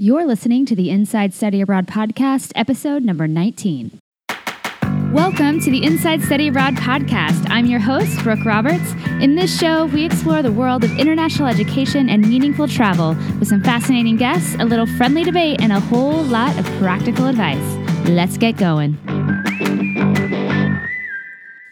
You're listening to the Inside Study Abroad podcast, episode number 19. Welcome to the Inside Study Abroad podcast. I'm your host, Brooke Roberts. In this show, we explore the world of international education and meaningful travel with some fascinating guests, a little friendly debate, and a whole lot of practical advice. Let's get going.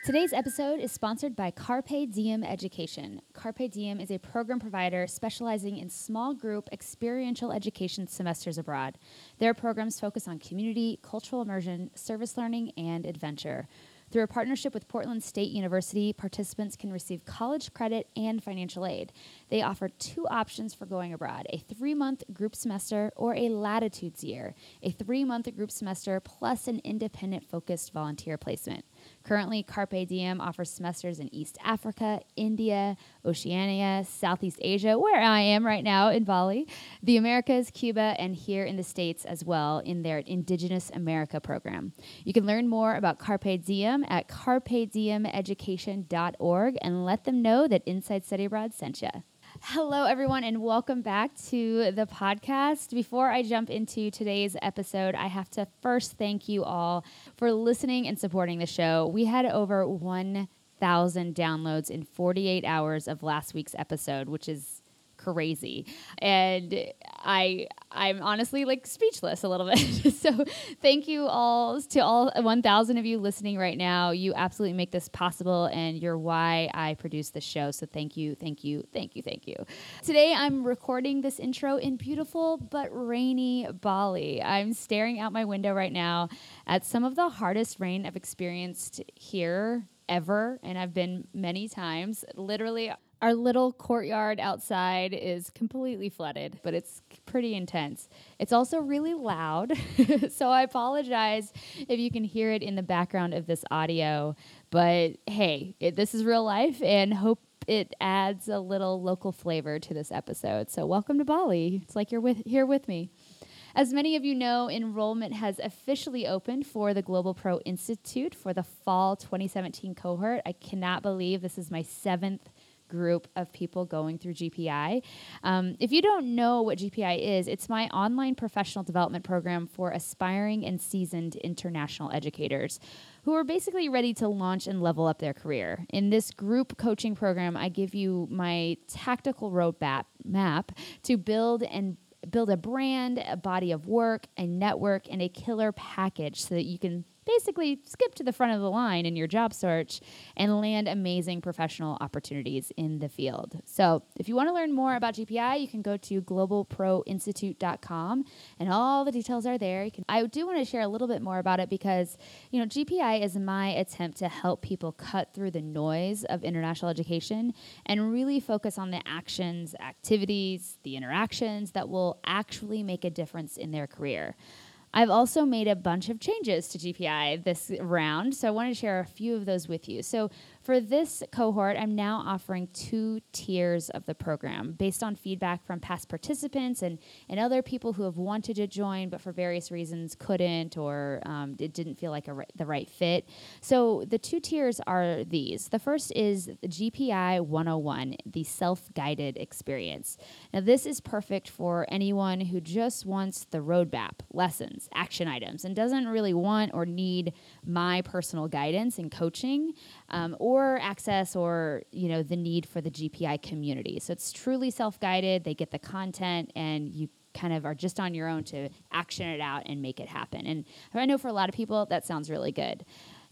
Today's episode is sponsored by Carpe Diem Education. Carpe Diem is a program provider specializing in small group experiential education semesters abroad. Their programs focus on community, cultural immersion, service learning, and adventure. Through a partnership with Portland State University, participants can receive college credit and financial aid. They offer two options for going abroad a three month group semester or a latitudes year, a three month group semester plus an independent focused volunteer placement. Currently, Carpe Diem offers semesters in East Africa, India, Oceania, Southeast Asia, where I am right now in Bali, the Americas, Cuba, and here in the States as well in their Indigenous America program. You can learn more about Carpe Diem at carpediemeducation.org and let them know that Inside Study Abroad sent you. Hello, everyone, and welcome back to the podcast. Before I jump into today's episode, I have to first thank you all for listening and supporting the show. We had over 1,000 downloads in 48 hours of last week's episode, which is crazy. And I I'm honestly like speechless a little bit. so thank you all to all 1000 of you listening right now. You absolutely make this possible and you're why I produce this show. So thank you, thank you, thank you, thank you. Today I'm recording this intro in beautiful but rainy Bali. I'm staring out my window right now at some of the hardest rain I've experienced here ever and I've been many times. Literally our little courtyard outside is completely flooded, but it's pretty intense. It's also really loud, so I apologize if you can hear it in the background of this audio. But hey, it, this is real life, and hope it adds a little local flavor to this episode. So, welcome to Bali. It's like you're with, here with me. As many of you know, enrollment has officially opened for the Global Pro Institute for the fall 2017 cohort. I cannot believe this is my seventh group of people going through GPI. Um, if you don't know what GPI is, it's my online professional development program for aspiring and seasoned international educators who are basically ready to launch and level up their career. In this group coaching program, I give you my tactical roadmap map to build and build a brand, a body of work, a network, and a killer package so that you can basically skip to the front of the line in your job search and land amazing professional opportunities in the field. So, if you want to learn more about GPI, you can go to globalproinstitute.com and all the details are there. Can, I do want to share a little bit more about it because, you know, GPI is my attempt to help people cut through the noise of international education and really focus on the actions, activities, the interactions that will actually make a difference in their career. I've also made a bunch of changes to GPI this round, so I wanted to share a few of those with you. So, for this cohort, I'm now offering two tiers of the program based on feedback from past participants and, and other people who have wanted to join but for various reasons couldn't or um, it didn't feel like ri- the right fit. So the two tiers are these. The first is GPI 101, the self guided experience. Now, this is perfect for anyone who just wants the roadmap, lessons, action items, and doesn't really want or need my personal guidance and coaching um, or access or you know the need for the GPI community. So it's truly self-guided. They get the content, and you kind of are just on your own to action it out and make it happen. And I know for a lot of people that sounds really good.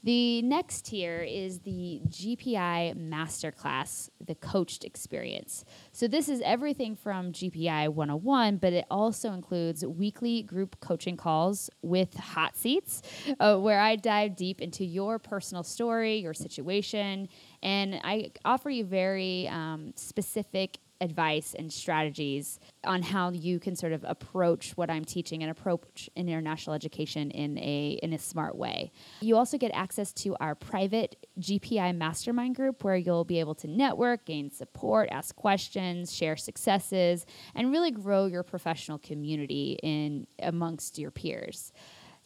The next tier is the GPI Masterclass, the coached experience. So, this is everything from GPI 101, but it also includes weekly group coaching calls with hot seats, uh, where I dive deep into your personal story, your situation, and I offer you very um, specific advice and strategies on how you can sort of approach what I'm teaching and approach international education in a in a smart way. You also get access to our private GPI mastermind group where you'll be able to network, gain support, ask questions, share successes, and really grow your professional community in amongst your peers.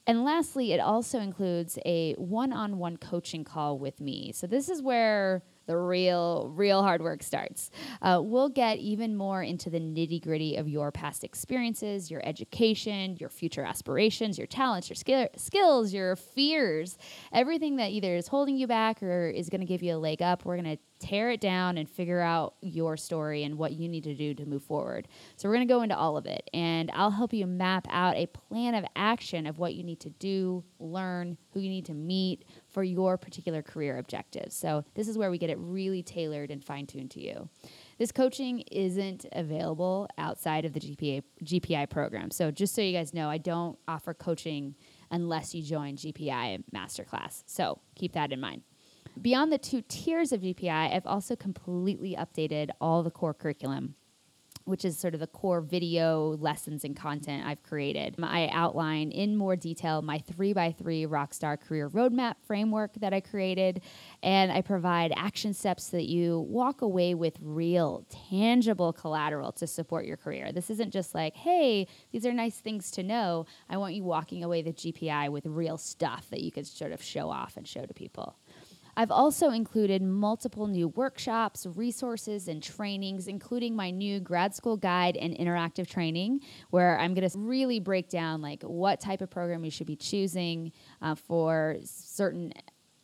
And lastly, it also includes a one on one coaching call with me. So, this is where the real, real hard work starts. Uh, we'll get even more into the nitty gritty of your past experiences, your education, your future aspirations, your talents, your skill- skills, your fears, everything that either is holding you back or is going to give you a leg up. We're going to tear it down and figure out your story and what you need to do to move forward. So, we're going to go into all of it, and I'll help you map out a plan of action of what you need to do, learn, who you need to meet for your particular career objectives. So, this is where we get it really tailored and fine tuned to you. This coaching isn't available outside of the GPA, GPI program. So, just so you guys know, I don't offer coaching unless you join GPI Masterclass. So, keep that in mind. Beyond the two tiers of GPI, I've also completely updated all the core curriculum which is sort of the core video lessons and content I've created. Um, I outline in more detail my three by three Rockstar career roadmap framework that I created, and I provide action steps so that you walk away with real, tangible collateral to support your career. This isn't just like, hey, these are nice things to know. I want you walking away the GPI with real stuff that you could sort of show off and show to people. I've also included multiple new workshops, resources, and trainings, including my new grad school guide and interactive training, where I'm going to really break down like what type of program you should be choosing uh, for certain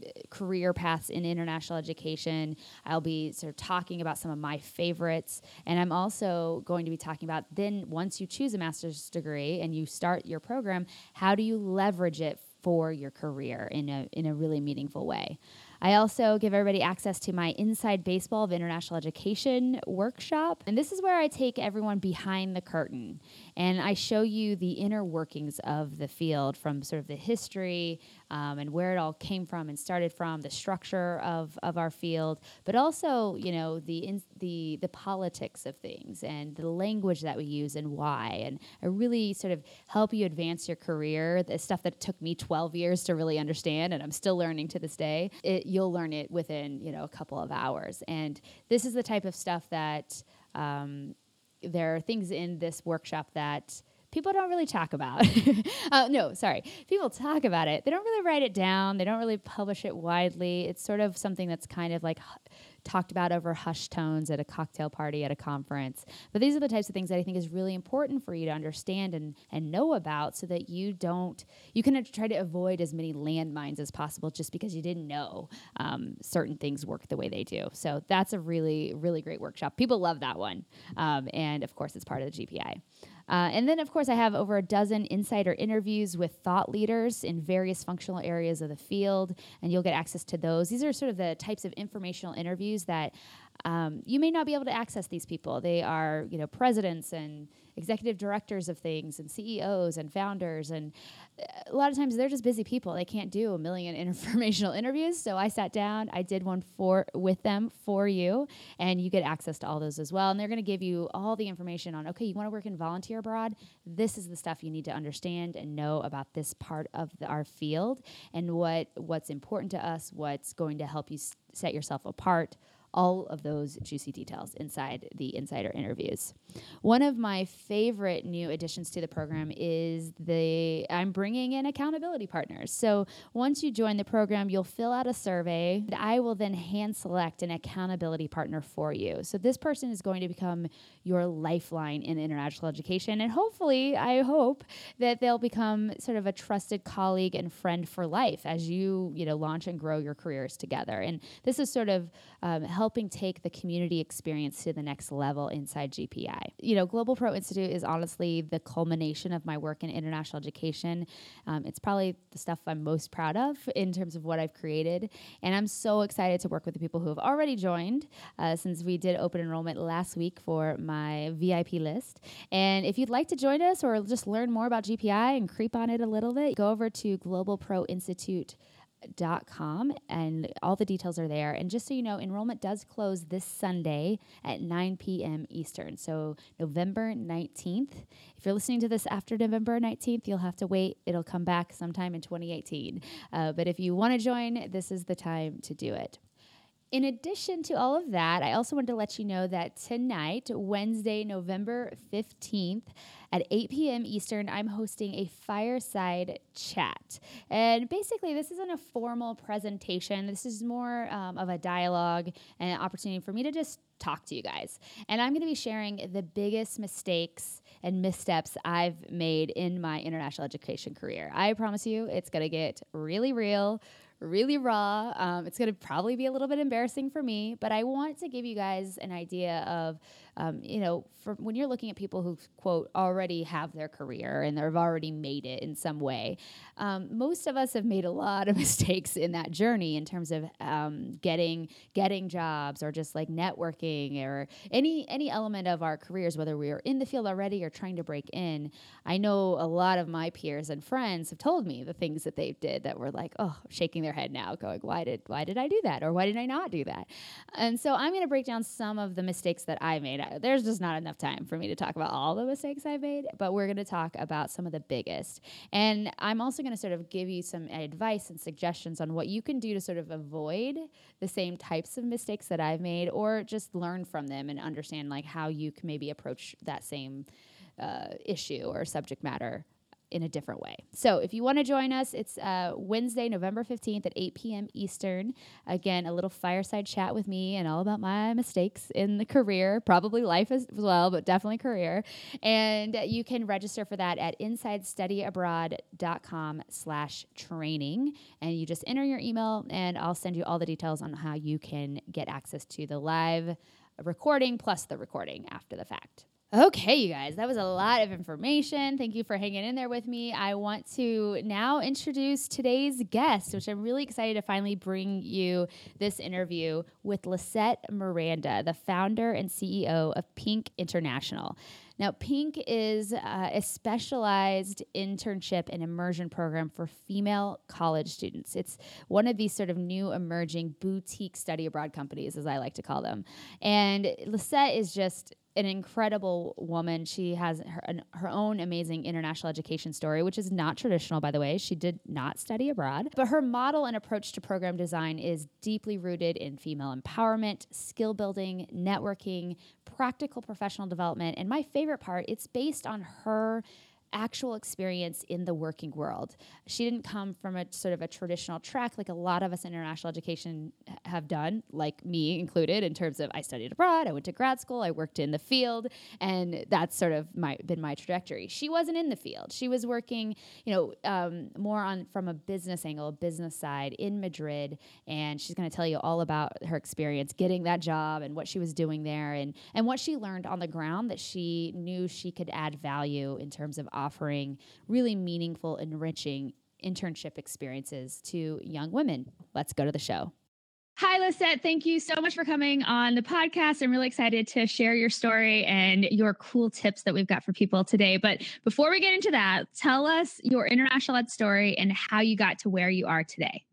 uh, career paths in international education. I'll be sort of talking about some of my favorites. And I'm also going to be talking about then once you choose a master's degree and you start your program, how do you leverage it for your career in a, in a really meaningful way? I also give everybody access to my Inside Baseball of International Education workshop. And this is where I take everyone behind the curtain and I show you the inner workings of the field from sort of the history um, and where it all came from and started from, the structure of, of our field, but also, you know, the, in, the, the politics of things and the language that we use and why. And I really sort of help you advance your career, the stuff that took me 12 years to really understand and I'm still learning to this day. It, you'll learn it within, you know, a couple of hours. And this is the type of stuff that um, there are things in this workshop that people don't really talk about. uh, no, sorry. People talk about it. They don't really write it down. They don't really publish it widely. It's sort of something that's kind of like talked about over hushed tones at a cocktail party at a conference. But these are the types of things that I think is really important for you to understand and, and know about so that you don't, you can try to avoid as many landmines as possible just because you didn't know um, certain things work the way they do. So that's a really, really great workshop. People love that one. Um, and of course, it's part of the GPI. Uh, and then, of course, I have over a dozen insider interviews with thought leaders in various functional areas of the field, and you'll get access to those. These are sort of the types of informational interviews that um, you may not be able to access these people. They are, you know, presidents and executive directors of things and CEOs and founders. And uh, a lot of times they're just busy people. They can't do a million informational interviews. So I sat down, I did one for with them for you, and you get access to all those as well. And they're going to give you all the information on okay, you want to work in volunteer abroad. This is the stuff you need to understand and know about this part of the, our field and what what's important to us, what's going to help you s- set yourself apart all of those juicy details inside the insider interviews. One of my favorite new additions to the program is the I'm bringing in accountability partners. So once you join the program, you'll fill out a survey. And I will then hand select an accountability partner for you. So this person is going to become your lifeline in international education and hopefully I hope that they'll become sort of a trusted colleague and friend for life as you, you know, launch and grow your careers together. And this is sort of um, helping take the community experience to the next level inside GPI. You know, Global Pro Institute is honestly the culmination of my work in international education. Um, it's probably the stuff I'm most proud of in terms of what I've created. And I'm so excited to work with the people who have already joined uh, since we did open enrollment last week for my VIP list. And if you'd like to join us or just learn more about GPI and creep on it a little bit, go over to Global Pro Institute com and all the details are there. And just so you know, enrollment does close this Sunday at 9 p.m. Eastern. So November 19th. If you're listening to this after November 19th, you'll have to wait. It'll come back sometime in 2018. Uh, but if you want to join, this is the time to do it. In addition to all of that, I also wanted to let you know that tonight, Wednesday, November 15th, at 8 p.m. Eastern, I'm hosting a fireside chat. And basically, this isn't a formal presentation, this is more um, of a dialogue and an opportunity for me to just talk to you guys. And I'm going to be sharing the biggest mistakes and missteps I've made in my international education career. I promise you, it's going to get really real, really raw. Um, it's going to probably be a little bit embarrassing for me, but I want to give you guys an idea of, um, you know, for when you're looking at people who quote already have their career and they've already made it in some way. Um, most of us have made a lot of mistakes in that journey in terms of um, getting getting jobs or just like networking or any any element of our careers, whether we are in the field already or trying to break in. I know a lot of my peers and friends have told me the things that they did that were like, oh, shaking their head now, going, why did why did I do that or why did I not do that? And so I'm going to break down some of the mistakes that I made. There's just not enough time for me to talk about all the mistakes I've made, but we're going to talk about some of the biggest. And I'm also going to sort of give you some advice and suggestions on what you can do to sort of avoid the same types of mistakes that I've made or just learn from them and understand like how you can maybe approach that same uh, issue or subject matter in a different way. So if you want to join us, it's uh, Wednesday, November 15th at 8 p.m. Eastern. Again, a little fireside chat with me and all about my mistakes in the career, probably life as well, but definitely career. And you can register for that at insidestudyabroad.com slash training. And you just enter your email and I'll send you all the details on how you can get access to the live recording plus the recording after the fact. Okay, you guys, that was a lot of information. Thank you for hanging in there with me. I want to now introduce today's guest, which I'm really excited to finally bring you this interview with Lisette Miranda, the founder and CEO of Pink International. Now, Pink is uh, a specialized internship and immersion program for female college students. It's one of these sort of new emerging boutique study abroad companies, as I like to call them. And Lisette is just an incredible woman. She has her, an, her own amazing international education story, which is not traditional, by the way. She did not study abroad, but her model and approach to program design is deeply rooted in female empowerment, skill building, networking, practical professional development. And my favorite part, it's based on her actual experience in the working world. She didn't come from a sort of a traditional track like a lot of us in international education have done, like me included, in terms of I studied abroad, I went to grad school, I worked in the field, and that's sort of my been my trajectory. She wasn't in the field. She was working, you know, um, more on from a business angle, business side in Madrid, and she's going to tell you all about her experience getting that job and what she was doing there and and what she learned on the ground that she knew she could add value in terms of offering really meaningful, enriching internship experiences to young women. Let's go to the show. Hi, Lisette. Thank you so much for coming on the podcast. I'm really excited to share your story and your cool tips that we've got for people today. But before we get into that, tell us your international ed story and how you got to where you are today.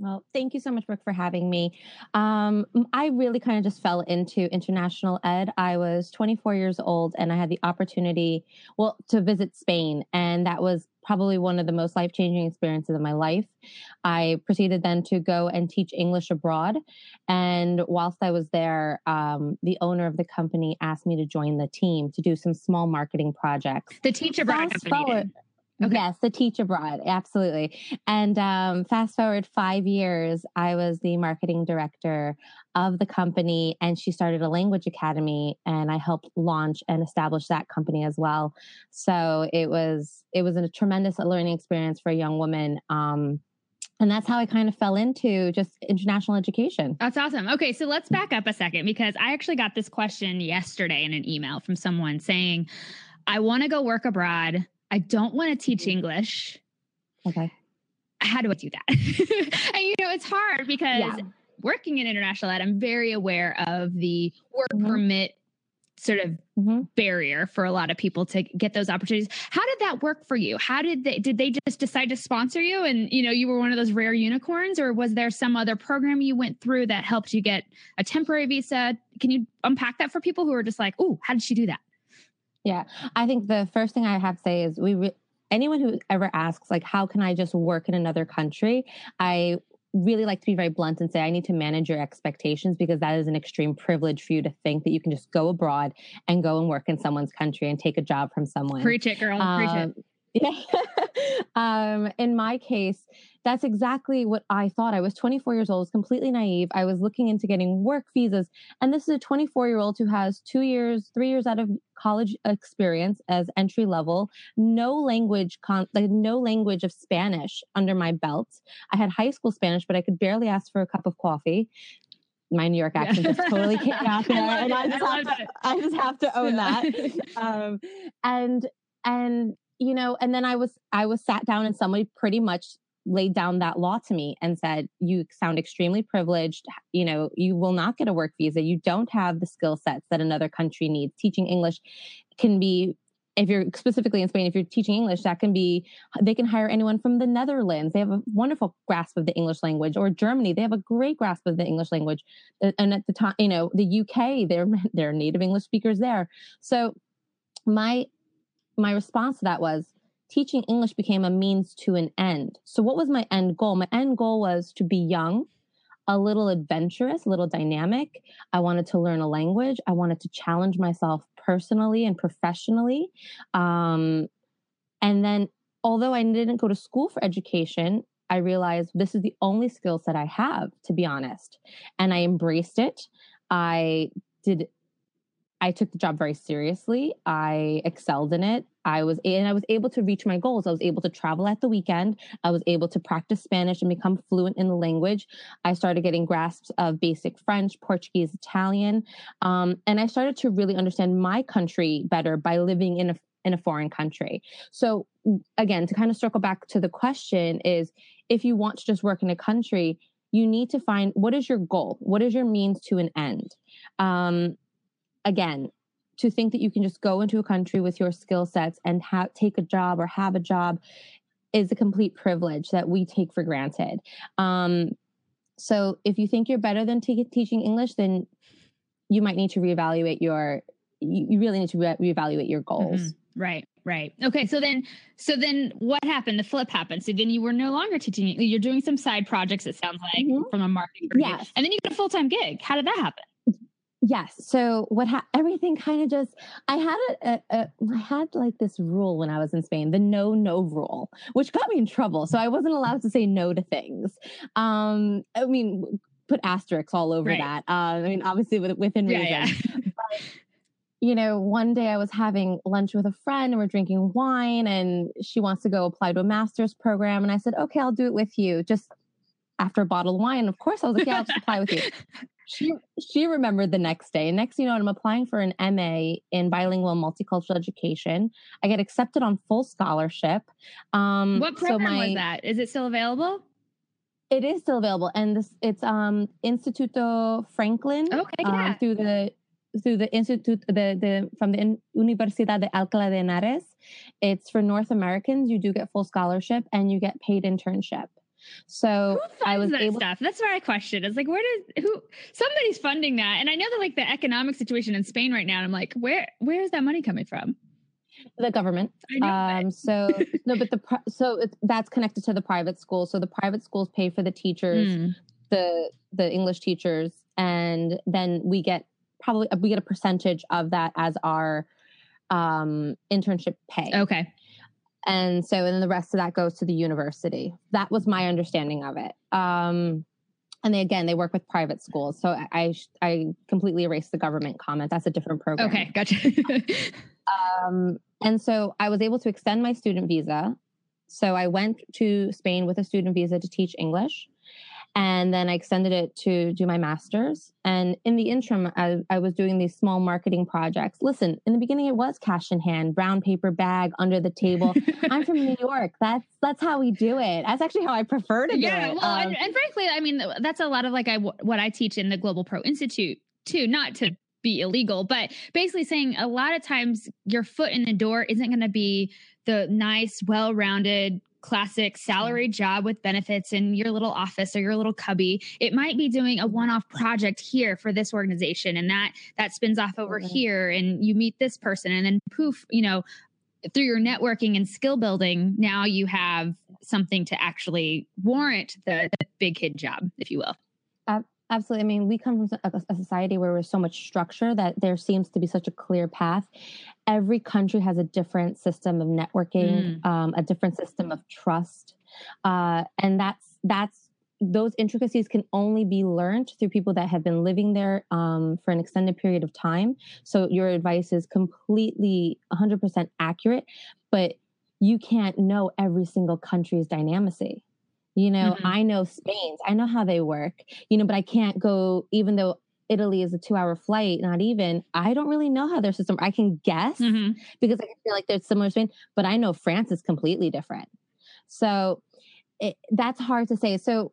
Well, thank you so much, Brooke, for having me. Um, I really kind of just fell into international ed. I was 24 years old and I had the opportunity, well, to visit Spain. And that was probably one of the most life changing experiences of my life. I proceeded then to go and teach English abroad. And whilst I was there, um, the owner of the company asked me to join the team to do some small marketing projects. The Teach Abroad company. forward- Okay. Yes, the Teach Abroad, absolutely. And um, fast forward five years, I was the marketing director of the company, and she started a language academy, and I helped launch and establish that company as well. So it was it was a tremendous learning experience for a young woman. Um, and that's how I kind of fell into just international education. That's awesome. Okay, so let's back up a second because I actually got this question yesterday in an email from someone saying, I want to go work abroad I don't want to teach English. Okay. How do I do that? and you know, it's hard because yeah. working in international ed, I'm very aware of the work mm-hmm. permit sort of mm-hmm. barrier for a lot of people to get those opportunities. How did that work for you? How did they did they just decide to sponsor you and you know you were one of those rare unicorns or was there some other program you went through that helped you get a temporary visa? Can you unpack that for people who are just like, "Oh, how did she do that?" Yeah, I think the first thing I have to say is we re- anyone who ever asks like how can I just work in another country, I really like to be very blunt and say I need to manage your expectations because that is an extreme privilege for you to think that you can just go abroad and go and work in someone's country and take a job from someone. Preach it, girl. Um, Preach it. Yeah. um, in my case, that's exactly what I thought. I was 24 years old, was completely naive. I was looking into getting work visas. And this is a 24 year old who has two years, three years out of college experience as entry level, no language, con- like no language of Spanish under my belt. I had high school Spanish, but I could barely ask for a cup of coffee my New York accent yeah. just totally came out there, I and I just, I, have to, I just have to own that. Um, and and you know, and then I was I was sat down and somebody pretty much laid down that law to me and said, You sound extremely privileged. You know, you will not get a work visa. You don't have the skill sets that another country needs. Teaching English can be, if you're specifically in Spain, if you're teaching English, that can be, they can hire anyone from the Netherlands. They have a wonderful grasp of the English language, or Germany, they have a great grasp of the English language. And at the time, you know, the UK, they're, they're native English speakers there. So my my response to that was teaching English became a means to an end. So, what was my end goal? My end goal was to be young, a little adventurous, a little dynamic. I wanted to learn a language. I wanted to challenge myself personally and professionally. Um, and then, although I didn't go to school for education, I realized this is the only skill set I have, to be honest. And I embraced it. I did I took the job very seriously. I excelled in it. I was and I was able to reach my goals. I was able to travel at the weekend. I was able to practice Spanish and become fluent in the language. I started getting grasps of basic French, Portuguese, Italian, um, and I started to really understand my country better by living in a in a foreign country. So again, to kind of circle back to the question is if you want to just work in a country, you need to find what is your goal? What is your means to an end? Um, again, to think that you can just go into a country with your skill sets and have take a job or have a job is a complete privilege that we take for granted. Um, so if you think you're better than t- teaching English, then you might need to reevaluate your. You, you really need to re- reevaluate your goals. Mm-hmm. Right. Right. Okay. So then, so then, what happened? The flip happened. So then, you were no longer teaching. You're doing some side projects. It sounds like mm-hmm. from a marketing. Yes. And then you get a full time gig. How did that happen? Yes. So what ha- everything kind of just I had a, a, a I had like this rule when I was in Spain, the no no rule, which got me in trouble. So I wasn't allowed to say no to things. Um I mean put asterisks all over right. that. Uh, I mean obviously within reason. Yeah, yeah. but, you know, one day I was having lunch with a friend and we're drinking wine and she wants to go apply to a master's program and I said, "Okay, I'll do it with you." Just after a bottle of wine. Of course, I was like, "Yeah, I'll just apply with you." she she remembered the next day. Next, you know, I'm applying for an MA in bilingual multicultural education. I get accepted on full scholarship. Um, what program so my, was that? Is it still available? It is still available, and this it's um Instituto Franklin. Okay, um, yeah. through the through the institute the the from the Universidad de Alcalá de Henares. It's for North Americans. You do get full scholarship, and you get paid internship. So I was that able stuff. That's my question. It's like where does who somebody's funding that? And I know that like the economic situation in Spain right now. And I'm like, where where is that money coming from? The government. Um, so no, but the so that's connected to the private schools. So the private schools pay for the teachers, mm. the the English teachers, and then we get probably we get a percentage of that as our um internship pay. Okay. And so, and then the rest of that goes to the university. That was my understanding of it. Um, and they, again, they work with private schools. So I, I completely erased the government comment. That's a different program. Okay, gotcha. um, and so I was able to extend my student visa. So I went to Spain with a student visa to teach English. And then I extended it to do my master's. And in the interim, I, I, was doing these small marketing projects. Listen, in the beginning, it was cash in hand, brown paper bag under the table. I'm from New York. That's that's how we do it. That's actually how I prefer to yeah, do it. Well, um, and, and frankly, I mean, that's a lot of like I what I teach in the Global Pro Institute too. Not to be illegal, but basically saying a lot of times your foot in the door isn't going to be the nice, well rounded classic salary job with benefits in your little office or your little cubby. It might be doing a one-off project here for this organization and that that spins off over here and you meet this person and then poof you know through your networking and skill building now you have something to actually warrant the, the big kid job, if you will. Absolutely. I mean, we come from a, a, society where there's so much structure that there seems to be such a clear path. Every country has a different system of networking, mm. um, a different system of trust, uh, and that's that's those intricacies can only be learned through people that have been living there um, for an extended period of time. So your advice is completely 100% accurate, but you can't know every single country's dynamicy. You know, mm-hmm. I know Spain's, I know how they work, you know, but I can't go, even though Italy is a two hour flight, not even, I don't really know how their system, I can guess mm-hmm. because I feel like they're similar to Spain, but I know France is completely different. So it, that's hard to say. So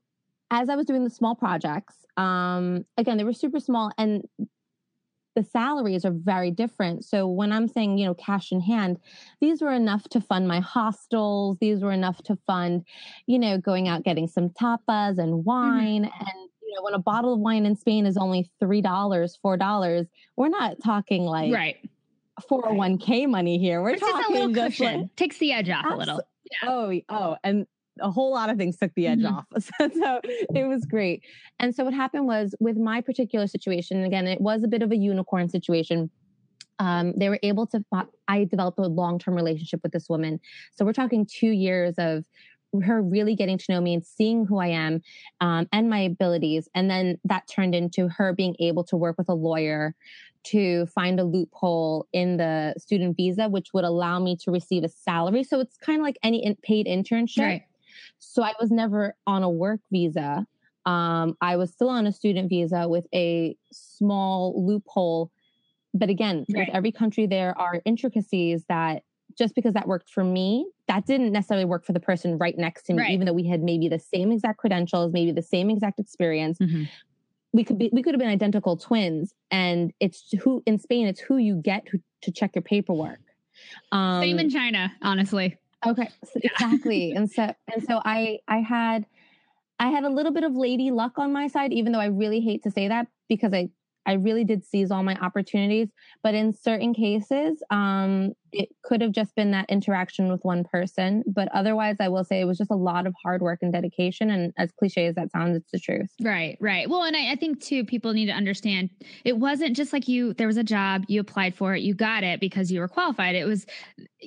as I was doing the small projects, um, again, they were super small and the salaries are very different. So when I'm saying, you know, cash in hand, these were enough to fund my hostels. These were enough to fund, you know, going out getting some tapas and mm-hmm. wine. Mm-hmm. And, you know, when a bottle of wine in Spain is only $3, $4, we're not talking like right. 401k money here. We're talking just, just like, takes the edge off a little. Yeah. Oh, oh, and a whole lot of things took the edge mm-hmm. off. so it was great. And so what happened was with my particular situation, again, it was a bit of a unicorn situation. Um, they were able to, I developed a long term relationship with this woman. So we're talking two years of her really getting to know me and seeing who I am um, and my abilities. And then that turned into her being able to work with a lawyer to find a loophole in the student visa, which would allow me to receive a salary. So it's kind of like any paid internship. Right. So I was never on a work visa. Um, I was still on a student visa with a small loophole. But again, right. with every country, there are intricacies that just because that worked for me, that didn't necessarily work for the person right next to me, right. even though we had maybe the same exact credentials, maybe the same exact experience. Mm-hmm. We could be we could have been identical twins, and it's who in Spain it's who you get who, to check your paperwork. Um, same in China, honestly. Okay, so exactly. and so and so I I had I had a little bit of lady luck on my side, even though I really hate to say that because I I really did seize all my opportunities. But in certain cases, um, it could have just been that interaction with one person. But otherwise, I will say it was just a lot of hard work and dedication. And as cliche as that sounds, it's the truth. Right, right. Well, and I, I think too, people need to understand it wasn't just like you, there was a job, you applied for it, you got it because you were qualified. It was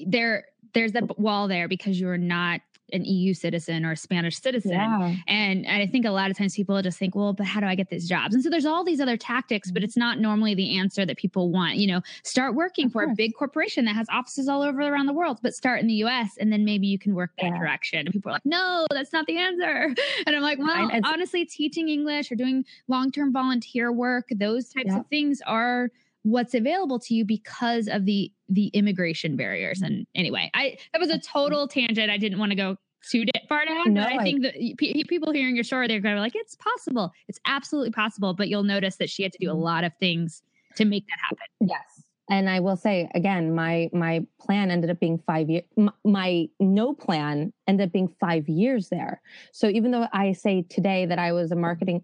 there there's that wall there because you're not an EU citizen or a Spanish citizen. Yeah. And, and I think a lot of times people just think, well, but how do I get these jobs? And so there's all these other tactics, but mm-hmm. it's not normally the answer that people want. You know, start working of for course. a big corporation that has offices all over around the world, but start in the US and then maybe you can work that yeah. direction. And people are like, no, that's not the answer. And I'm like, well, honestly, teaching English or doing long term volunteer work, those types yeah. of things are what's available to you because of the the immigration barriers. And anyway i that was a total tangent. I didn't want to go too far down no, but i, I think that p- people hearing your story they're going to be like it's possible. It's absolutely possible. But you'll notice that she had to do a mm-hmm. lot of things to make that happen. Yes. And i will say again my my plan ended up being five years my, my no plan ended up being five years there. So even though i say today that i was a marketing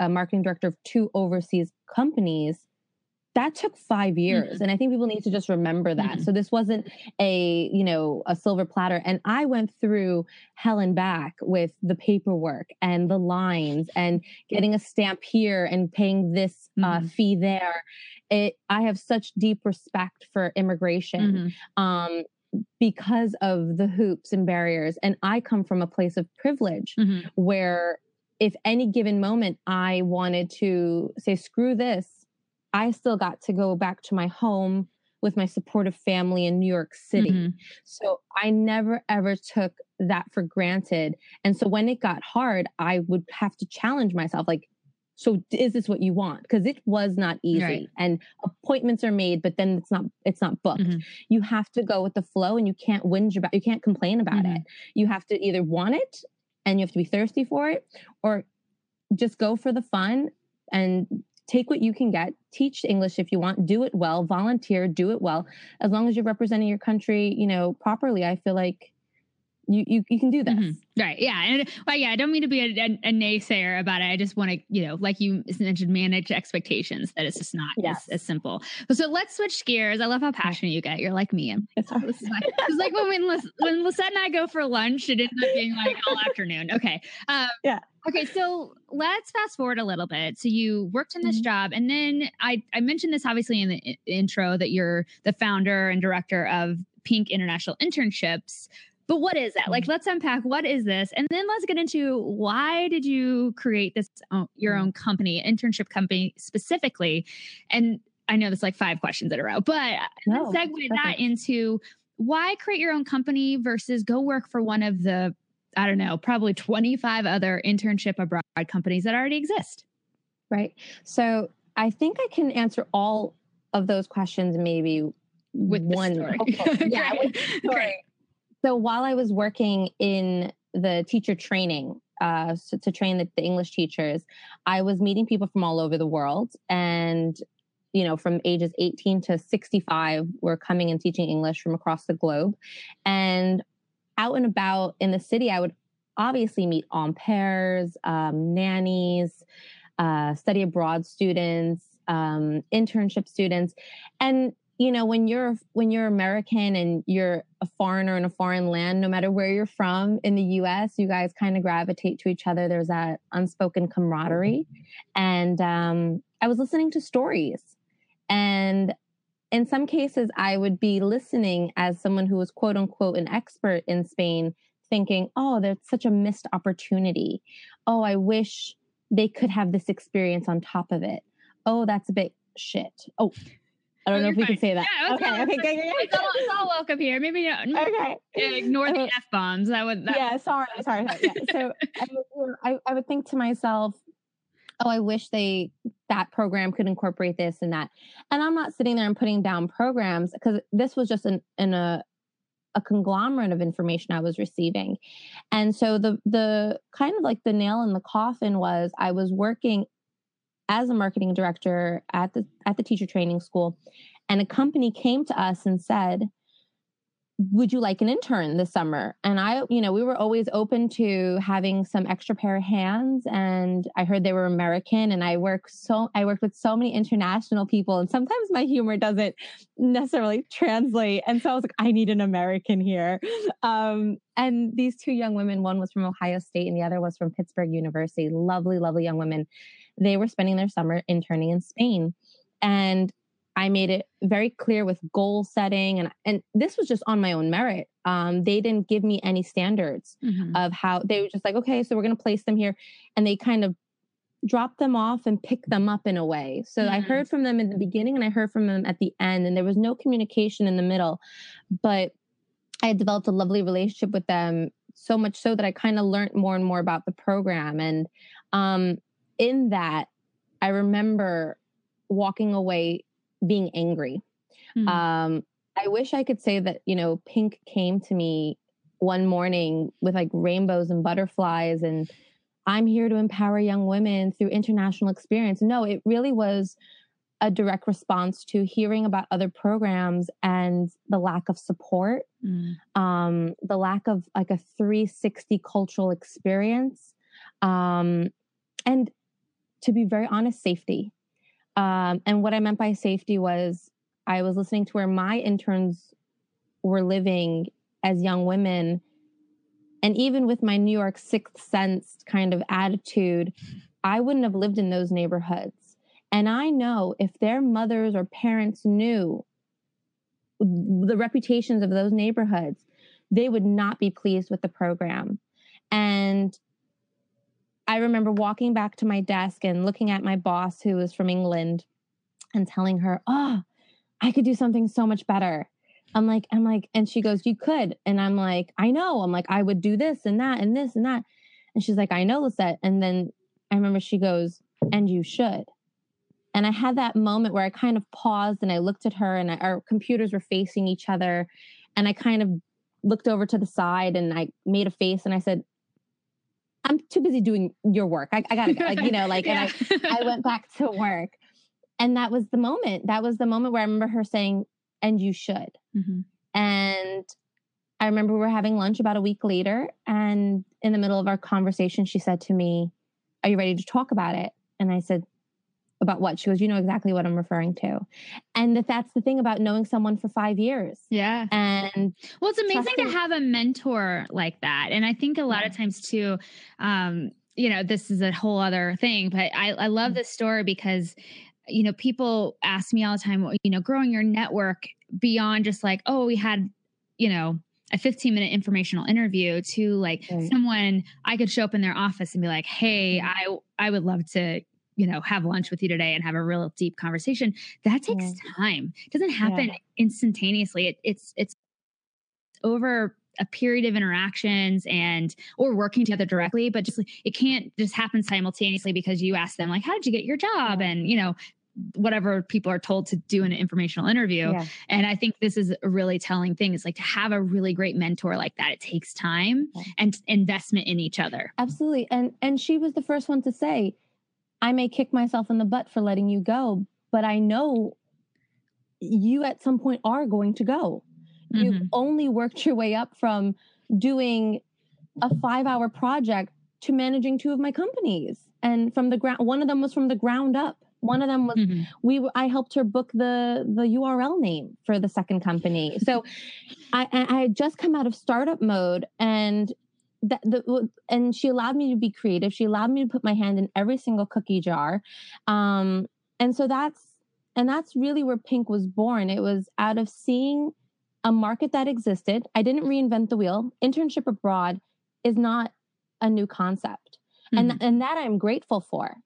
a marketing director of two overseas companies that took five years mm-hmm. and i think people need to just remember that mm-hmm. so this wasn't a you know a silver platter and i went through hell and back with the paperwork and the lines and getting a stamp here and paying this uh, mm-hmm. uh, fee there it i have such deep respect for immigration mm-hmm. um, because of the hoops and barriers and i come from a place of privilege mm-hmm. where if any given moment i wanted to say screw this I still got to go back to my home with my supportive family in New York City. Mm-hmm. So I never ever took that for granted. And so when it got hard, I would have to challenge myself like, so is this what you want? Because it was not easy. Right. And appointments are made, but then it's not it's not booked. Mm-hmm. You have to go with the flow and you can't whinge about you can't complain about mm-hmm. it. You have to either want it and you have to be thirsty for it or just go for the fun and take what you can get, teach English if you want, do it well, volunteer, do it well. As long as you're representing your country, you know, properly, I feel like you you, you can do this. Mm-hmm. Right. Yeah. And well, yeah, I don't mean to be a, a, a naysayer about it. I just want to, you know, like you mentioned, manage expectations that it's just not yes. as, as, simple. So let's switch gears. I love how passionate you get. You're like me. It's, it's like when, when, when Lisette and I go for lunch, it ends up being like all afternoon. Okay. Um, yeah. Okay, so let's fast forward a little bit. So you worked in this mm-hmm. job, and then I, I mentioned this obviously in the intro that you're the founder and director of Pink International Internships. But what is that? Like, mm-hmm. let's unpack what is this, and then let's get into why did you create this your mm-hmm. own company, internship company specifically? And I know there's like five questions in a row, but no, segue perfect. that into why create your own company versus go work for one of the I don't know, probably 25 other internship abroad companies that already exist. Right. So I think I can answer all of those questions maybe with one. story. yeah. With story. So while I was working in the teacher training, uh, so to train the, the English teachers, I was meeting people from all over the world. And, you know, from ages 18 to 65 were coming and teaching English from across the globe. And out and about in the city, I would obviously meet au pairs, um, nannies, uh, study abroad students, um, internship students, and you know when you're when you're American and you're a foreigner in a foreign land, no matter where you're from in the U.S., you guys kind of gravitate to each other. There's that unspoken camaraderie, and um, I was listening to stories, and in some cases, I would be listening as someone who was quote unquote an expert in Spain, thinking, oh, that's such a missed opportunity. Oh, I wish they could have this experience on top of it. Oh, that's a bit shit. Oh, I don't oh, know if we can say that. Yeah, okay, okay, okay, okay. It's, all, it's all welcome here. Maybe, no, okay. ignore the f bombs. That would. That yeah, sorry, sorry. sorry. Yeah. So I would, um, I, I would think to myself, oh, I wish they that program could incorporate this and that. And I'm not sitting there and putting down programs because this was just in, in a a conglomerate of information I was receiving. And so the the kind of like the nail in the coffin was I was working as a marketing director at the at the teacher training school and a company came to us and said would you like an intern this summer? And I, you know, we were always open to having some extra pair of hands. And I heard they were American and I work so, I worked with so many international people and sometimes my humor doesn't necessarily translate. And so I was like, I need an American here. Um, and these two young women, one was from Ohio State and the other was from Pittsburgh University, lovely, lovely young women. They were spending their summer interning in Spain. And I made it very clear with goal setting and and this was just on my own merit. Um, they didn't give me any standards mm-hmm. of how they were just like, okay, so we're gonna place them here. And they kind of drop them off and pick them up in a way. So mm-hmm. I heard from them in the beginning and I heard from them at the end, and there was no communication in the middle. But I had developed a lovely relationship with them, so much so that I kind of learned more and more about the program. And um, in that, I remember walking away being angry. Mm-hmm. Um, I wish I could say that, you know, Pink came to me one morning with like rainbows and butterflies and I'm here to empower young women through international experience. No, it really was a direct response to hearing about other programs and the lack of support, mm. um, the lack of like a 360 cultural experience, um, and to be very honest, safety. Um, and what I meant by safety was I was listening to where my interns were living as young women. And even with my New York sixth sense kind of attitude, I wouldn't have lived in those neighborhoods. And I know if their mothers or parents knew the reputations of those neighborhoods, they would not be pleased with the program. And I remember walking back to my desk and looking at my boss, who was from England, and telling her, "Oh, I could do something so much better." I'm like, I'm like, and she goes, "You could," and I'm like, "I know." I'm like, "I would do this and that and this and that," and she's like, "I know, Lisette." And then I remember she goes, "And you should." And I had that moment where I kind of paused and I looked at her, and I, our computers were facing each other, and I kind of looked over to the side and I made a face and I said, I'm too busy doing your work. I, I gotta go. Like, you know, like, yeah. and I, I went back to work. And that was the moment. That was the moment where I remember her saying, and you should. Mm-hmm. And I remember we were having lunch about a week later, and in the middle of our conversation, she said to me, Are you ready to talk about it? And I said, About what? She goes, You know exactly what I'm referring to. And that that's the thing about knowing someone for five years. Yeah. And well, it's amazing trusting- to have a mentor like that. And I think a lot of times too, um, you know, this is a whole other thing, but I, I love mm. this story because you know, people ask me all the time, you know, growing your network beyond just like, oh, we had, you know, a 15 minute informational interview to like right. someone I could show up in their office and be like, "Hey, I I would love to, you know, have lunch with you today and have a real deep conversation." That takes yeah. time. It doesn't happen yeah. instantaneously. It, it's it's over a period of interactions and or working together directly but just it can't just happen simultaneously because you ask them like how did you get your job and you know whatever people are told to do in an informational interview. Yeah. And I think this is a really telling thing. It's like to have a really great mentor like that. It takes time yeah. and investment in each other. Absolutely. And and she was the first one to say, I may kick myself in the butt for letting you go, but I know you at some point are going to go. Mm-hmm. You've only worked your way up from doing a five hour project to managing two of my companies. And from the ground, one of them was from the ground up one of them was mm-hmm. we. I helped her book the the URL name for the second company. So I I had just come out of startup mode and that the and she allowed me to be creative. She allowed me to put my hand in every single cookie jar, um, and so that's and that's really where Pink was born. It was out of seeing a market that existed. I didn't reinvent the wheel. Internship abroad is not a new concept, mm-hmm. and and that I'm grateful for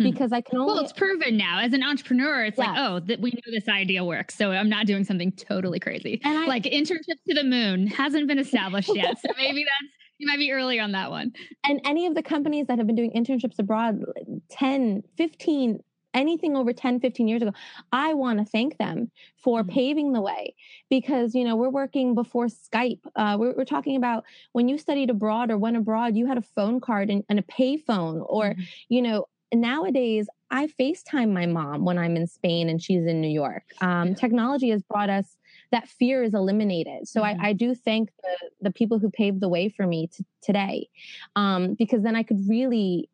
Hmm. because I can only. Well, it's proven now as an entrepreneur. It's like, oh, that we know this idea works, so I'm not doing something totally crazy. And I, like internship to the moon hasn't been established yet, so maybe that's you might be early on that one. And any of the companies that have been doing internships abroad 10, 15, anything over 10 15 years ago i want to thank them for mm-hmm. paving the way because you know we're working before skype uh, we're, we're, talking about when you studied abroad or went abroad you had a phone card and, and a pay phone or mm-hmm. you know nowadays I FaceTime my mom when I'm in Spain and she's in New York. Um, technology has brought us that fear is eliminated. So mm-hmm. I, I, do thank the, the people who paved the way for me to, today, um, because then I could really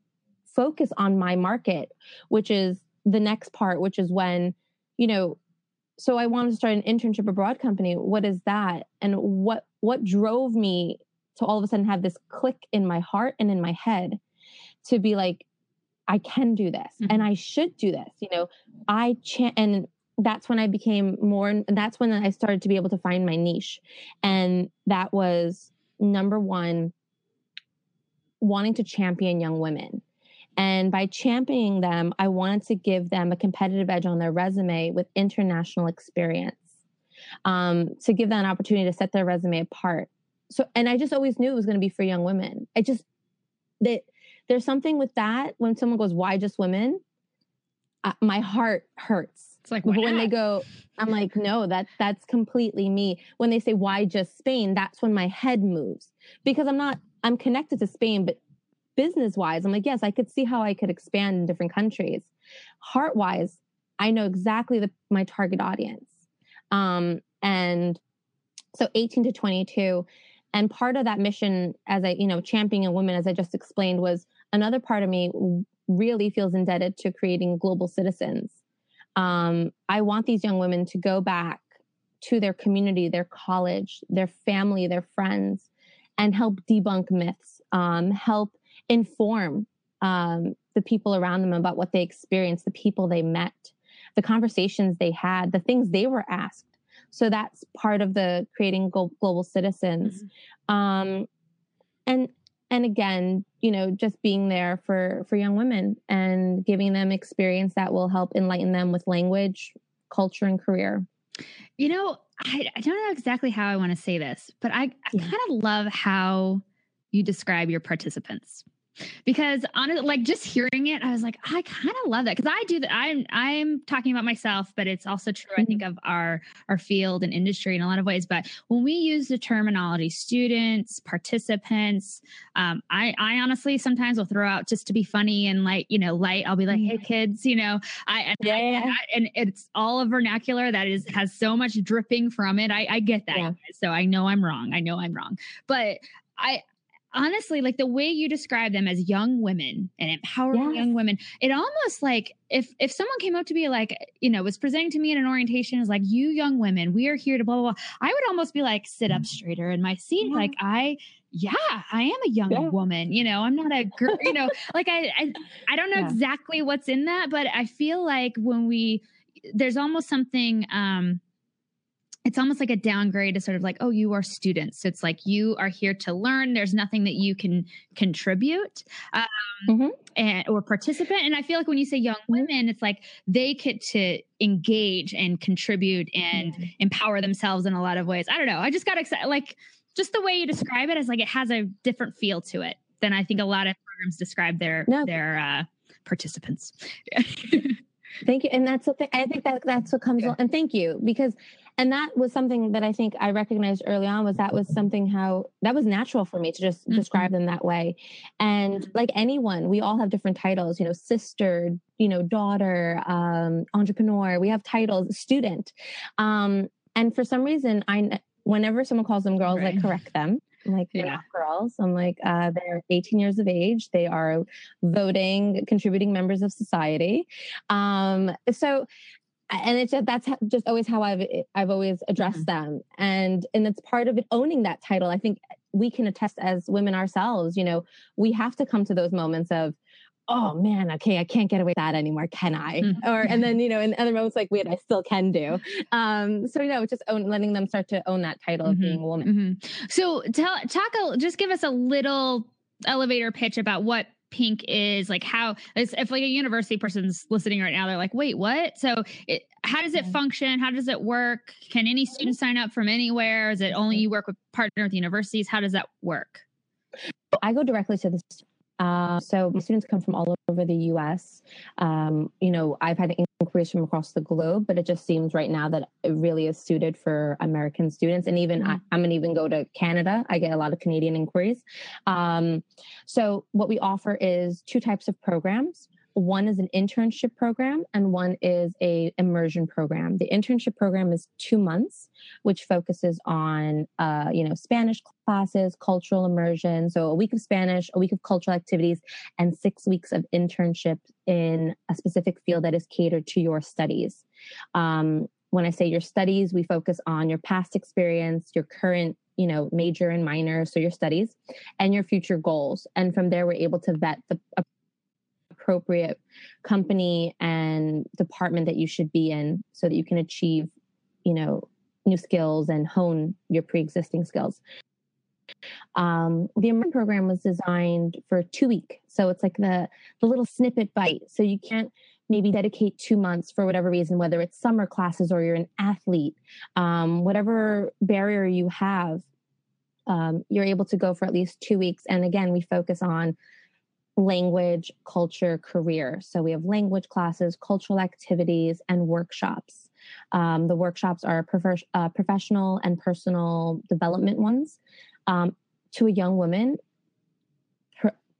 focus on my market, which is the next part, which is when, you know, so I wanted to start an internship abroad company. What is that? And what what drove me to all of a sudden have this click in my heart and in my head to be like, I can do this mm-hmm. and I should do this. You know, I cha- and that's when I became more, that's when I started to be able to find my niche. And that was number one, wanting to champion young women. And by championing them, I wanted to give them a competitive edge on their resume with international experience, um, to give them an opportunity to set their resume apart. So, and I just always knew it was going to be for young women. I just, that there's something with that when someone goes, "Why just women?" Uh, my heart hurts. It's like when they go, I'm like, no, that that's completely me. When they say, "Why just Spain?" That's when my head moves because I'm not. I'm connected to Spain, but business wise, I'm like, yes, I could see how I could expand in different countries. Heart wise, I know exactly the, my target audience. Um, and so 18 to 22. And part of that mission as I, you know, championing women, as I just explained, was another part of me really feels indebted to creating global citizens. Um, I want these young women to go back to their community, their college, their family, their friends, and help debunk myths, um, help inform um, the people around them about what they experienced, the people they met, the conversations they had, the things they were asked. So that's part of the creating global citizens. Mm-hmm. Um, and and again you know just being there for for young women and giving them experience that will help enlighten them with language culture and career you know i, I don't know exactly how i want to say this but i, I yeah. kind of love how you describe your participants because honestly, like just hearing it, I was like, I kind of love that because I do that. I'm I'm talking about myself, but it's also true. I think mm-hmm. of our our field and industry in a lot of ways. But when we use the terminology, students, participants, um, I I honestly sometimes will throw out just to be funny and like you know light. I'll be like, hey kids, you know, I and, yeah, yeah. I, and it's all a vernacular that is has so much dripping from it. I I get that, yeah. so I know I'm wrong. I know I'm wrong, but I honestly, like the way you describe them as young women and empowering yes. young women, it almost like if if someone came up to me like, you know, was presenting to me in an orientation is like, you young women, we are here to blah blah blah. I would almost be like, sit up mm. straighter in my seat. Yeah. Like I yeah, I am a young yeah. woman. You know, I'm not a girl, you know, like I, I I don't know yeah. exactly what's in that, but I feel like when we there's almost something um it's almost like a downgrade to sort of like, oh, you are students. So it's like you are here to learn. There's nothing that you can contribute um, mm-hmm. and or participant. And I feel like when you say young women, it's like they get to engage and contribute and mm-hmm. empower themselves in a lot of ways. I don't know. I just got excited. Like just the way you describe it is like it has a different feel to it than I think a lot of programs describe their no. their uh, participants. thank you, and that's what the, I think that that's what comes. Yeah. And thank you because and that was something that I think I recognized early on was that was something how that was natural for me to just mm-hmm. describe them that way. And like anyone, we all have different titles, you know, sister, you know, daughter, um, entrepreneur, we have titles, student. Um, and for some reason, I whenever someone calls them girls, right. I correct them. I'm like, they're yeah. not girls. I'm like, uh, they're 18 years of age. They are voting, contributing members of society. Um, so and it's just that's just always how I've I've always addressed mm-hmm. them, and and it's part of it owning that title. I think we can attest as women ourselves. You know, we have to come to those moments of, oh man, okay, I can't get away with that anymore, can I? Mm-hmm. Or and then you know, in other moments like, wait, I still can do. Um, so you know, just own, letting them start to own that title mm-hmm. of being a woman. Mm-hmm. So tell talk a, just give us a little elevator pitch about what pink is like how if like a university person's listening right now they're like wait what? So it, how does it function? How does it work? Can any student sign up from anywhere? Is it only you work with partner with universities? How does that work? I go directly to the uh, so my students come from all over the U.S. Um, you know, I've had inquiries from across the globe, but it just seems right now that it really is suited for American students. And even mm-hmm. I, am gonna even go to Canada. I get a lot of Canadian inquiries. Um, so what we offer is two types of programs one is an internship program and one is a immersion program. The internship program is two months which focuses on uh, you know spanish classes cultural immersion so a week of spanish a week of cultural activities and six weeks of internship in a specific field that is catered to your studies. Um, when i say your studies we focus on your past experience your current you know major and minor so your studies and your future goals. And from there we're able to vet the appropriate company and department that you should be in so that you can achieve, you know, new skills and hone your pre-existing skills. Um, the immersion program was designed for two week, so it's like the the little snippet bite. So you can't maybe dedicate two months for whatever reason, whether it's summer classes or you're an athlete, um, whatever barrier you have, um, you're able to go for at least two weeks. And again, we focus on language, culture, career. So we have language classes, cultural activities, and workshops. Um, the workshops are prof- uh, professional and personal development ones. Um, to a young woman,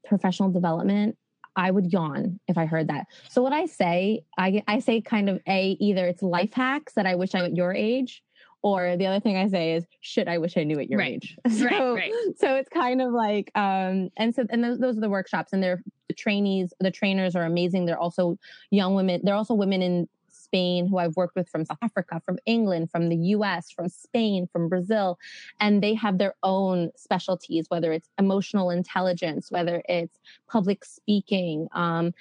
professional development, I would yawn if I heard that. So what I say, I, I say kind of a either it's life hacks that I wish I at your age, or the other thing I say is, shit, I wish I knew at your right. age. So, right, right. so it's kind of like, um, and so, and those, those are the workshops and they're the trainees, the trainers are amazing. They're also young women. They're also women in Spain who I've worked with from South Africa, from England, from the US, from Spain, from Brazil. And they have their own specialties, whether it's emotional intelligence, whether it's public speaking, um,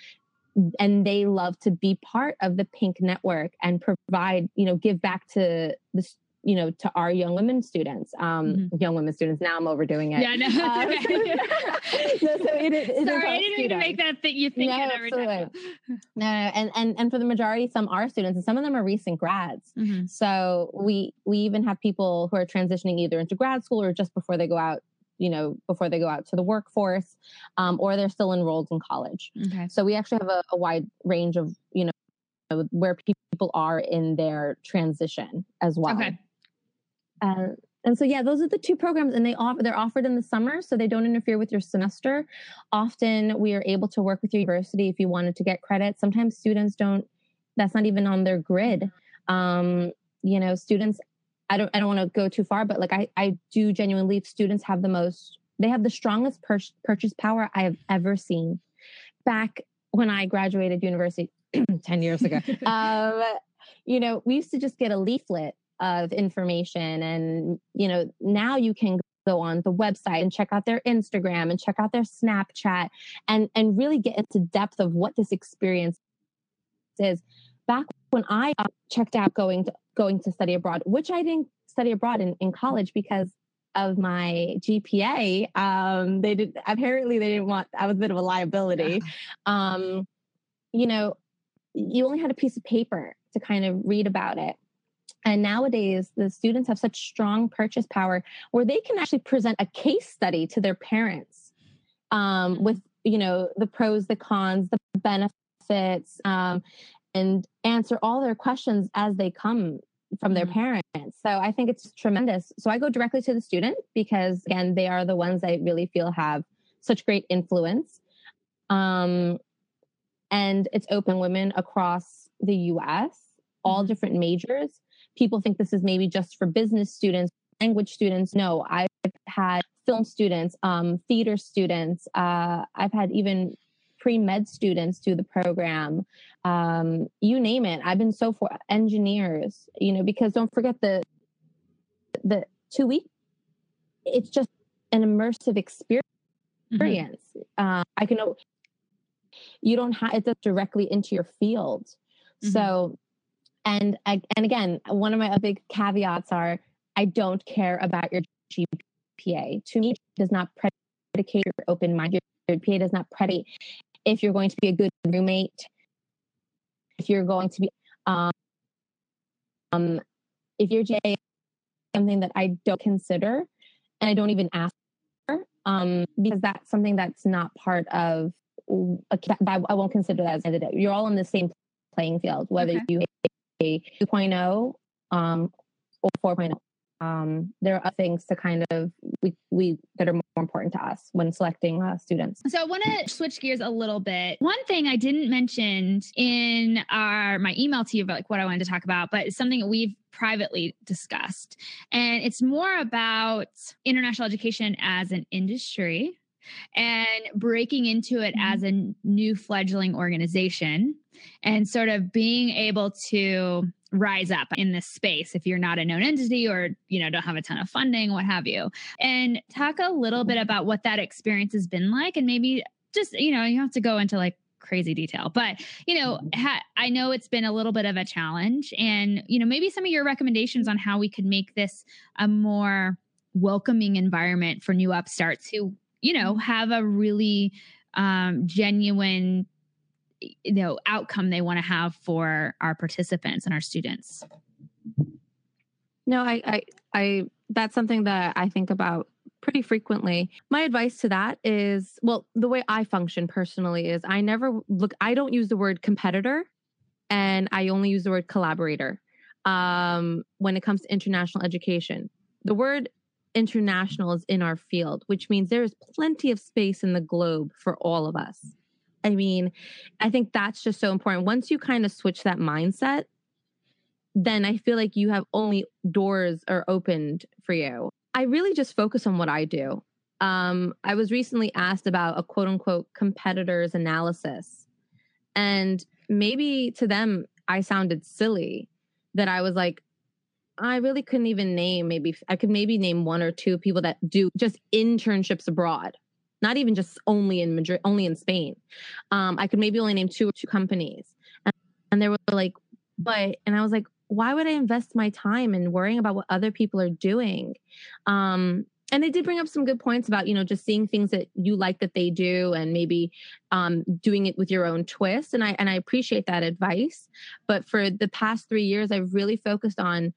and they love to be part of the pink network and provide you know give back to the you know, to our young women students, um, mm-hmm. young women students. Now I'm overdoing it. Yeah, no. Uh, so, so it, it Sorry, I didn't mean to make that thing you think no, every time. No, no, and and and for the majority, some are students, and some of them are recent grads. Mm-hmm. So we we even have people who are transitioning either into grad school or just before they go out you know, before they go out to the workforce, um, or they're still enrolled in college. Okay. So we actually have a, a wide range of, you know, where people are in their transition as well. Okay. Uh, and so yeah, those are the two programs, and they offer they're offered in the summer, so they don't interfere with your semester. Often we are able to work with your university if you wanted to get credit. Sometimes students don't. That's not even on their grid. Um, you know, students. I don't. I don't want to go too far, but like I, I do genuinely. Students have the most. They have the strongest pur- purchase power I have ever seen. Back when I graduated university ten years ago, um, you know, we used to just get a leaflet of information and you know now you can go on the website and check out their Instagram and check out their Snapchat and and really get into depth of what this experience is. Back when I uh, checked out going to going to study abroad, which I didn't study abroad in, in college because of my GPA, um, they did apparently they didn't want I was a bit of a liability. Um, you know, you only had a piece of paper to kind of read about it. And nowadays, the students have such strong purchase power where they can actually present a case study to their parents um, mm-hmm. with, you know, the pros, the cons, the benefits, um, and answer all their questions as they come from their mm-hmm. parents. So I think it's tremendous. So I go directly to the student because, again, they are the ones I really feel have such great influence. Um, and it's open women across the US, all mm-hmm. different majors people think this is maybe just for business students, language students. No, I've had film students, um, theater students. Uh, I've had even pre-med students do the program. Um, you name it. I've been so for engineers, you know, because don't forget the the two week. It's just an immersive experience. Mm-hmm. Uh, I can. You don't have it directly into your field. Mm-hmm. So and and again, one of my big caveats are I don't care about your GPA. To me, does not predicate your open mind. Your GPA does not predicate if you're going to be a good roommate, if you're going to be um, um if your GPA is something that I don't consider and I don't even ask for, um, because that's something that's not part of a, that I won't consider that as a candidate. You're all in the same playing field, whether okay. you 2.0 um, or 4.0. Um, there are things to kind of we, we that are more important to us when selecting uh, students. So I want to switch gears a little bit. One thing I didn't mention in our my email to you about like what I wanted to talk about, but it's something we've privately discussed, and it's more about international education as an industry and breaking into it as mm-hmm. a new fledgling organization and sort of being able to rise up in this space if you're not a known entity or you know don't have a ton of funding what have you and talk a little bit about what that experience has been like and maybe just you know you have to go into like crazy detail but you know ha- i know it's been a little bit of a challenge and you know maybe some of your recommendations on how we could make this a more welcoming environment for new upstarts who you know mm-hmm. have a really um, genuine you know outcome they want to have for our participants and our students. No I, I i that's something that i think about pretty frequently. My advice to that is well the way i function personally is i never look i don't use the word competitor and i only use the word collaborator um, when it comes to international education. The word international is in our field which means there is plenty of space in the globe for all of us I mean, I think that's just so important. Once you kind of switch that mindset, then I feel like you have only doors are opened for you. I really just focus on what I do. Um, I was recently asked about a quote unquote competitors analysis. And maybe to them, I sounded silly that I was like, I really couldn't even name maybe, I could maybe name one or two people that do just internships abroad not even just only in Madrid, only in Spain. Um, I could maybe only name two or two companies. And, and they were like, but, and I was like, why would I invest my time in worrying about what other people are doing? Um, and they did bring up some good points about you know just seeing things that you like that they do and maybe um, doing it with your own twist and i and i appreciate that advice but for the past three years i've really focused on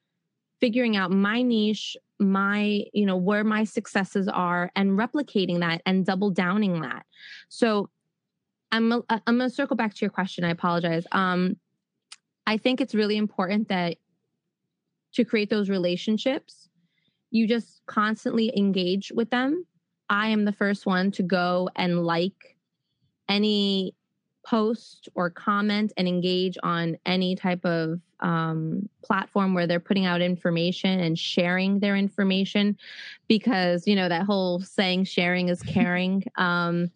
figuring out my niche, my, you know, where my successes are and replicating that and double downing that. So I'm I'm going to circle back to your question. I apologize. Um I think it's really important that to create those relationships, you just constantly engage with them. I am the first one to go and like any post or comment and engage on any type of um, platform where they're putting out information and sharing their information because you know that whole saying sharing is caring um,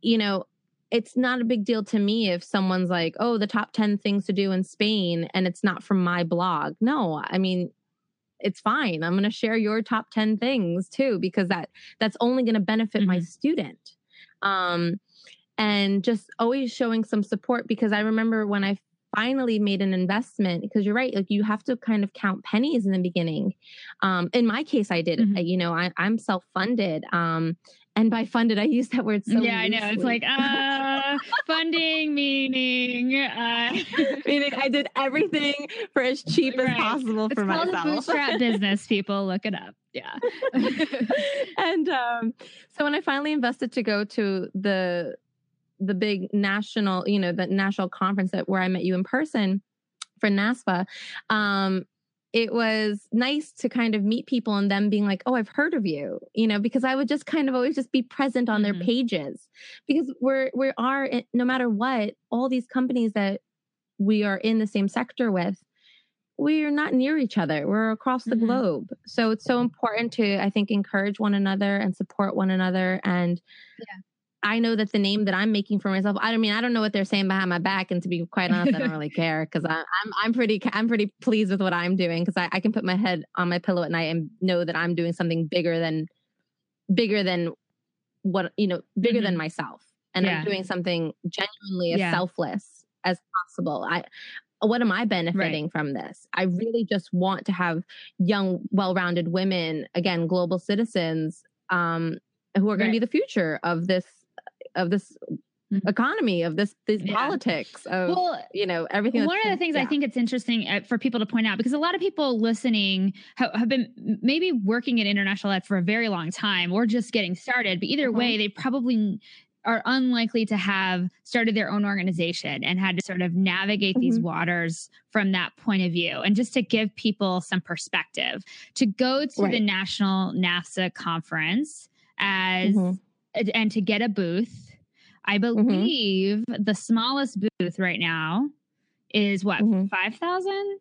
you know it's not a big deal to me if someone's like oh the top 10 things to do in spain and it's not from my blog. No i mean it's fine. I'm going to share your top 10 things too because that that's only going to benefit mm-hmm. my student. Um, and just always showing some support because I remember when I finally made an investment because you're right like you have to kind of count pennies in the beginning. Um, in my case i did mm-hmm. you know I, am self-funded um, and by funded i use that word so yeah i know it's like uh funding meaning uh meaning i did everything for as cheap right. as possible it's for called myself. a bootstrap business people look it up. Yeah. And um, so when i finally invested to go to the the big national, you know, the national conference that where I met you in person for NAFSA, um, it was nice to kind of meet people and them being like, "Oh, I've heard of you," you know, because I would just kind of always just be present on mm-hmm. their pages because we're we are no matter what, all these companies that we are in the same sector with, we are not near each other. We're across the mm-hmm. globe, so it's so important to I think encourage one another and support one another and. Yeah I know that the name that I'm making for myself, I don't mean I don't know what they're saying behind my back, and to be quite honest, I don't really care because I'm I'm pretty I'm pretty pleased with what I'm doing because I, I can put my head on my pillow at night and know that I'm doing something bigger than bigger than what you know bigger mm-hmm. than myself, and yeah. I'm doing something genuinely as yeah. selfless as possible. I what am I benefiting right. from this? I really just want to have young, well-rounded women, again, global citizens, um, who are going right. to be the future of this of this mm-hmm. economy of this these yeah. politics of well, you know everything one of the things yeah. i think it's interesting uh, for people to point out because a lot of people listening have, have, been maybe working in international ed for a very long time or just getting started but either mm-hmm. way they probably are unlikely to have started their own organization and had to sort of navigate mm-hmm. these waters from that point of view. And just to give people some perspective, to go to right. the National NAFSA conference as mm-hmm and to get a booth. I mm-hmm. believe mm-hmm. the smallest booth right now is what mm-hmm. five thousand,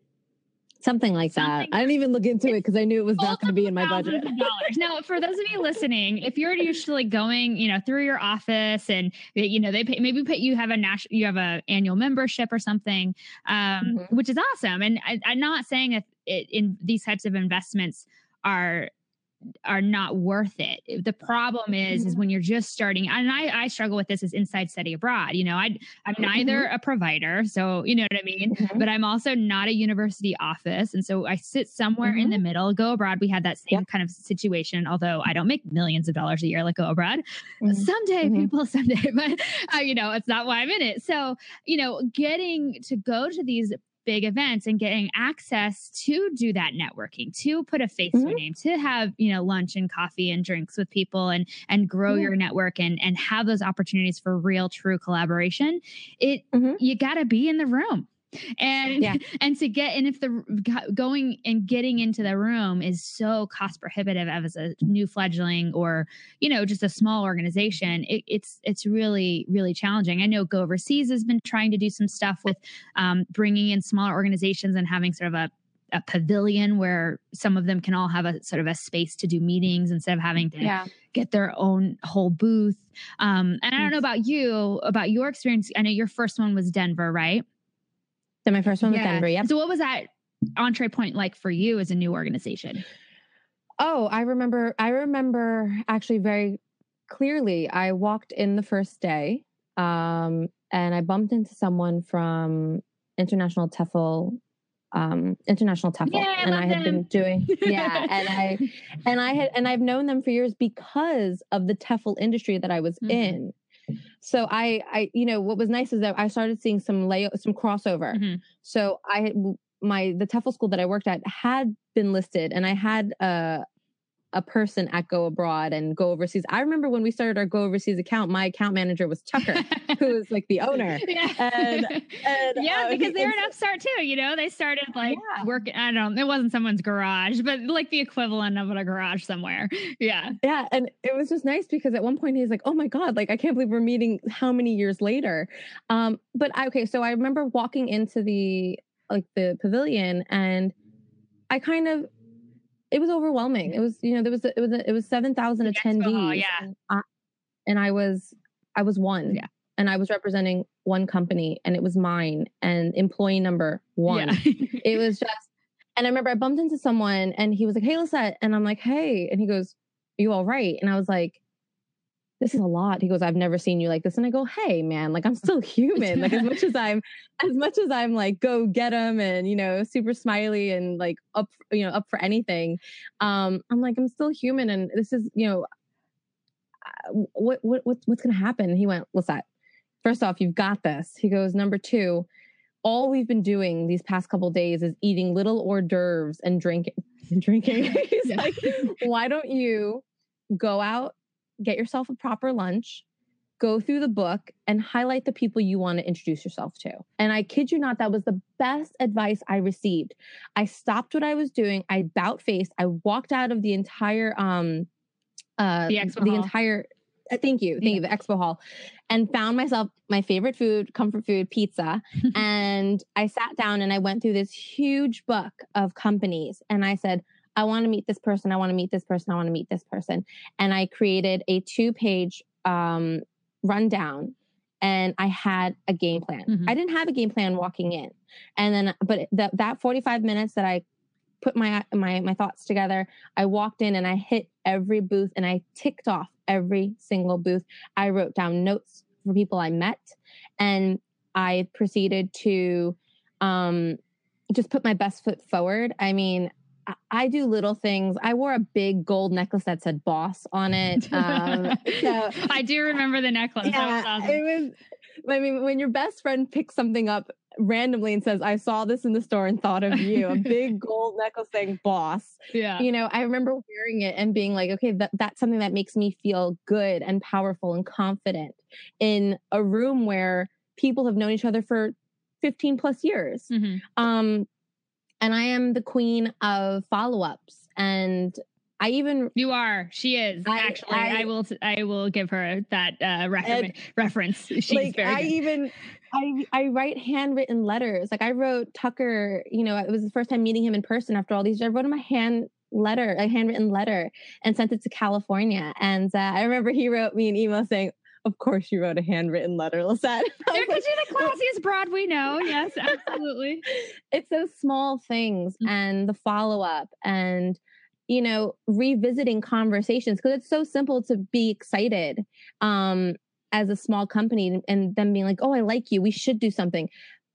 something like something that. I didn't even look into it because I knew it was not going to be in my budget. now, for those of you listening, if you're usually going, you know, through your office and you know they pay, maybe pay, you have a national, you have a annual membership or something, um, mm-hmm. which is awesome. And I, am not saying that it, in these types of investments are are not worth it. The problem is, is mm-hmm. when you're just starting, and I, I struggle with this as inside study abroad. You know, I, I'm neither mm-hmm. a provider, so you know what I mean, mm-hmm. but I'm also not a university office, and so I sit somewhere mm-hmm. in the mm-hmm. middle. Go abroad, we had that same yep. kind of situation. Although I don't make millions of dollars a year like go abroad, mm-hmm. someday, people, someday, but uh, you know, it's not why I'm in it. So you know, getting to go to these big events and getting access to do that networking to put a face mm-hmm. to a name to have you know lunch and coffee and drinks with people and and grow mm-hmm. your network and and have those opportunities for real true collaboration it mm-hmm. you got to be in the room and yeah. and to get and if the going and getting into the room is so cost prohibitive as a new fledgling or you know just a small organization it, it's it's really really challenging i know go overseas has been trying to do some stuff with um, bringing in smaller organizations and having sort of a a pavilion where some of them can all have a sort of a space to do meetings instead of having to yeah. get their own whole booth. Um, and I don't know about you, about your experience. I know your first one was Denver, right? So my first one was yeah. Denver. Yep. So what was that entree point like for you as a new organization? Oh, I remember. I remember actually very clearly. I walked in the first day, um, and I bumped into someone from International TEFL um international TEFL yeah, and I had them. been doing yeah and I and I had and I've known them for years because of the TEFL industry that I was mm-hmm. in so I, I, you know, what was nice is that I started seeing some lay some crossover. Mm-hmm. So I my the TEFL school that I worked at had been listed, and I had a a person at Go Abroad and Go Overseas. I remember when we started our Go Overseas account, my account manager was Tucker, who was like the owner. Yeah, and, and, yeah, uh, because they're an upstart too. You know, they started like yeah. working. I don't. know. It wasn't someone's garage, but like the equivalent of a garage somewhere. Yeah, yeah, and it was just nice because at one point he's like, "Oh my god, like I can't believe we're meeting. How many years later?" Um, but I, okay, so I remember walking into the like the pavilion and I kind of it was overwhelming. It was, you know, there was, it was, it was 7,000 attendees. yeah. And I, and I was, I was one. Yeah. And I was representing one company and it was mine and employee number one. Yeah. it was just, and I remember I bumped into someone and he was like, Hey, Lisette. And I'm like, Hey. And he goes, Are you all right? And I was like, this is a lot. He goes, I've never seen you like this. And I go, hey man, like I'm still human. like as much as I'm, as much as I'm like, go get him and, you know, super smiley and like up, you know, up for anything. Um, I'm like, I'm still human. And this is, you know, what, what, what what's going to happen? And he went, what's that? First off, you've got this. He goes, number two, all we've been doing these past couple days is eating little hors d'oeuvres and drinking and drinking. He's yeah. like, why don't you go out get yourself a proper lunch, go through the book, and highlight the people you want to introduce yourself to. And I kid you not, that was the best advice I received. I stopped what I was doing. I bout faced. I walked out of the entire um uh the, expo the hall. entire uh, thank you thank yeah. you the expo hall and found myself my favorite food comfort food pizza and i sat down and i went through this huge book of companies and i said I want to meet this person. I want to meet this person. I want to meet this person. And I created a two page um, rundown and I had a game plan. Mm-hmm. I didn't have a game plan walking in. And then, but that, that 45 minutes that I put my, my, my thoughts together, I walked in and I hit every booth and I ticked off every single booth. I wrote down notes for people I met and I proceeded to, um, just put my best foot forward. I mean, I do little things. I wore a big gold necklace that said boss on it. Um, so, I do remember the necklace. Yeah, awesome. It was, I mean, when your best friend picks something up randomly and says, I saw this in the store and thought of you, a big gold necklace saying boss. Yeah. You know, I remember wearing it and being like, okay, that, that's something that makes me feel good and powerful and confident in a room where people have known each other for 15 plus years. Mm-hmm. Um, and I am the queen of follow ups. And I even you are. She is I, actually. I, I, will. I will give her that uh, refer- reference. She's like, very. I even. I I write handwritten letters. Like I wrote Tucker. You know, it was the first time meeting him in person after all these years. I wrote him a hand letter, a handwritten letter, and sent it to California. And uh, I remember he wrote me an email saying, of course you wrote a handwritten letter, Lisette. Because you're the classiest broad we know. Yes, absolutely. it's those small things mm-hmm. and the follow up and you know revisiting conversations because it's so simple to be excited um as a small company and then being like oh i like you we should do something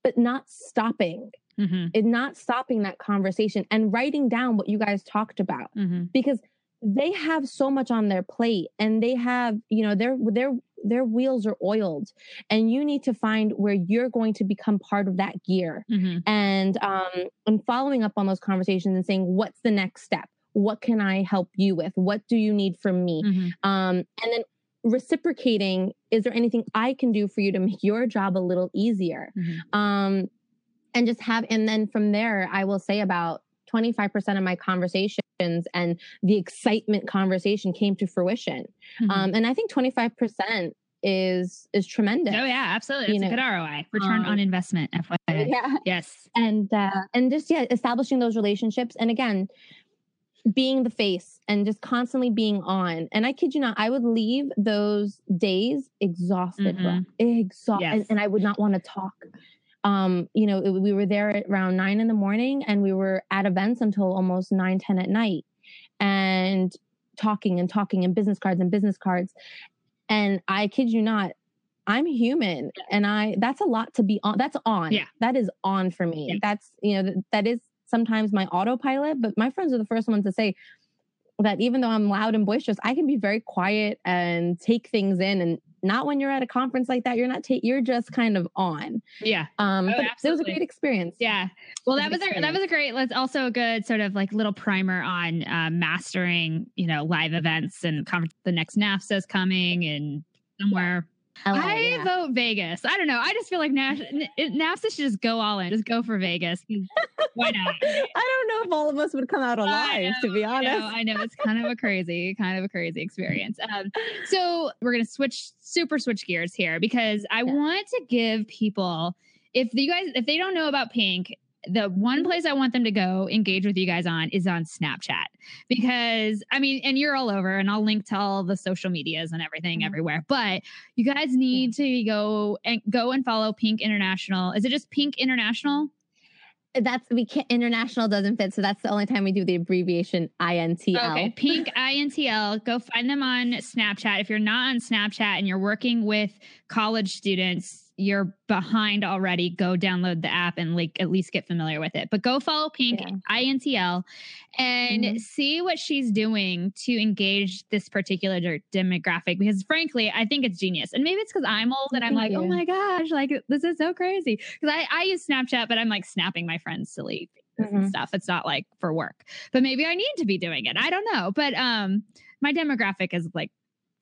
but not stopping mm-hmm. and not stopping that conversation and writing down what you guys talked about mm-hmm. because they have so much on their plate and they have you know their their their wheels are oiled and you need to find where you're going to become part of that gear mm-hmm. and um and following up on those conversations and saying what's the next step what can i help you with what do you need from me mm-hmm. um and then reciprocating is there anything i can do for you to make your job a little easier mm-hmm. um and just have and then from there i will say about 25% of my conversations and the excitement conversation came to fruition. Mm-hmm. Um, and I think 25% is is tremendous. Oh yeah, absolutely. It's a good ROI, return um, on investment. FYI. Yeah. Yes. And uh, and just yeah, establishing those relationships, and again, being the face and just constantly being on. And I kid you not, I would leave those days exhausted, mm-hmm. exhausted, yes. and, and I would not want to talk um, you know, it, we were there at around nine in the morning and we were at events until almost nine, 10 at night and talking and talking and business cards and business cards. And I kid you not, I'm human and I, that's a lot to be on. That's on. Yeah. That is on for me. Yeah. That's, you know, that is sometimes my autopilot, but my friends are the first ones to say, that even though I'm loud and boisterous, I can be very quiet and take things in and not when you're at a conference like that. You're not, ta- you're just kind of on. Yeah. Um, Oh, but it was a great experience. Yeah. Well, that was a, that was a great. Let's also a good sort of like little primer on uh, mastering, you know, live events and conference. The next NAFSA is coming and somewhere. LA, I yeah. vote Vegas. I don't know. I just feel like Nas- N- NAFSA should just go all in. Just go for Vegas. Why not? I don't know if all of us would come out I alive, to be I honest. know, I know it's kind of a crazy, kind of a crazy experience. Um, so we're gonna switch, super switch gears here because I Yeah. want to give people, if you guys, if they don't know about Pink, the one Mm-hmm. place I want them to go engage with you guys on is on Snapchat because I mean, and you're all over, and I'll link to all the social medias and everything Mhm. everywhere. But you guys need to go and go and follow Pink International. Is it just Pink International? That's we can't international doesn't fit, so that's the only time we do the abbreviation INTL. Okay, Pink INTL. Go find them on Snapchat. If you're not on Snapchat and you're working with college students, you're behind already. Go download the app and like at least get familiar with it. But go follow Pink Yeah. INTL and Mhm. see what she's doing to engage this particular demographic. Because frankly, I think it's genius. And maybe it's because I'm old and I'm Thank like, oh my gosh, like this is so crazy. Because I, I use Snapchat, but I'm like snapping my friends silly pictures and Mhm. stuff. It's not like for work. But maybe I need to be doing it. I don't know. But um my demographic is like,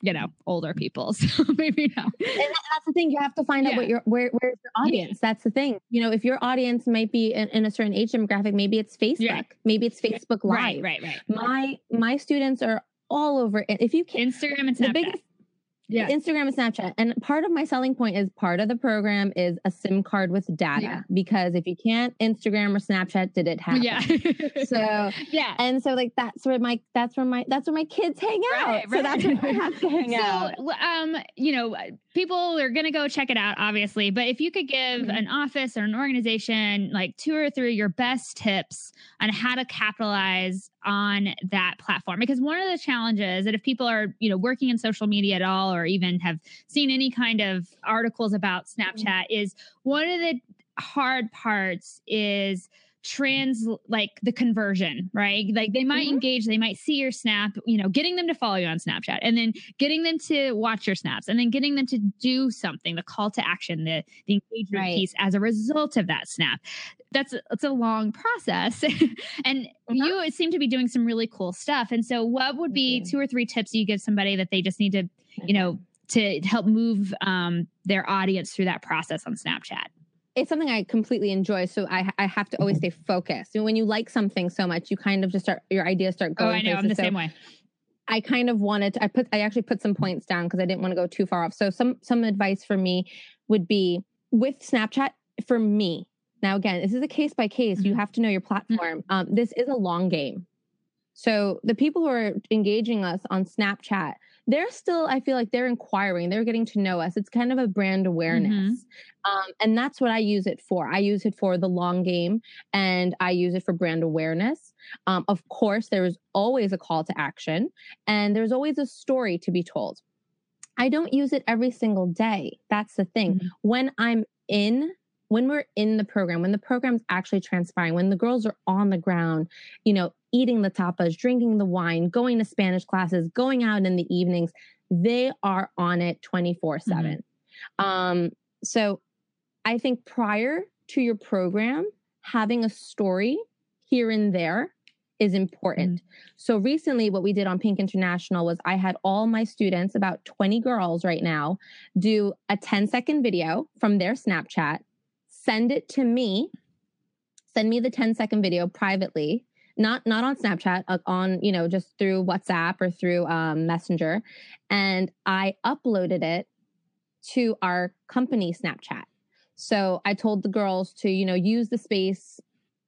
you know, older mm. people. So maybe not. And that's the thing. You have to find Yeah. out what your where where's your audience. That's the thing. You know, if your audience might be in, in a certain age demographic, maybe it's Facebook, Yeah. maybe it's Facebook Live. Right, right, right. My my students are all over. If you can, Instagram and the Snapchat. biggest Yeah. Instagram and Snapchat. And part of my selling point is part of the program is a SIM card with data. Yeah. Because if you can't Instagram or Snapchat, did it happen? yeah. So yeah. and so like that's where my that's where my that's where my kids hang out. Right, So that's where. I have to hang out. So, um, you know, people are going to go check it out, obviously. But if you could give Mhm. an office or an organization like two or three of your best tips on how to capitalize on that platform, because one of the challenges that if people are, you know, working in social media at all, or even have seen any kind of articles about mm-hmm. Snapchat, is one of the hard parts is trans like the conversion right like they might Mhm. engage they might see your snap you know getting them to follow you on snapchat and then getting them to watch your snaps and then getting them to do something the call to action the the engagement Right. piece as a result of that snap that's it's a long process and Uh-huh. you seem to be doing some really cool stuff and so what would be two or three tips you give somebody that they just need to you know to help move um, their audience through that process on snapchat it's something I completely enjoy. So I I have to always stay focused. And when you like something so much, you kind of just start your ideas start going. oh i know i'm the. So same way I kind of wanted to, I put I actually put some points down because I didn't want to go too far off. So some some advice for me would be with Snapchat for me. Now again, this is a case by case. You Mhm. have to know your platform. Um, this is a long game. So the people who are engaging us on Snapchat, they're still, I feel like they're inquiring, they're getting to know us. It's kind of a brand awareness. Um, and that's what I use it for. I use it for the long game and I use it for brand awareness. Um, of course, there is always a call to action and there's always a story to be told. I don't use it every single day. That's the thing. Mhm. When I'm in, when we're in the program, when the program's actually transpiring, when the girls are on the ground, you know, eating the tapas, drinking the wine, going to Spanish classes, going out in the evenings, they are on it 24 7. Um, so I think prior to your program, having a story here and there is important. So recently, what we did on Pink International was I had all my students, about 20 girls right now, do a 10 second video from their Snapchat, send it to me, send me the 10 second video privately. Not not on Snapchat, uh, on you know just through WhatsApp or through um, Messenger, and I uploaded it to our company Snapchat. So I told the girls to, you know, use the space,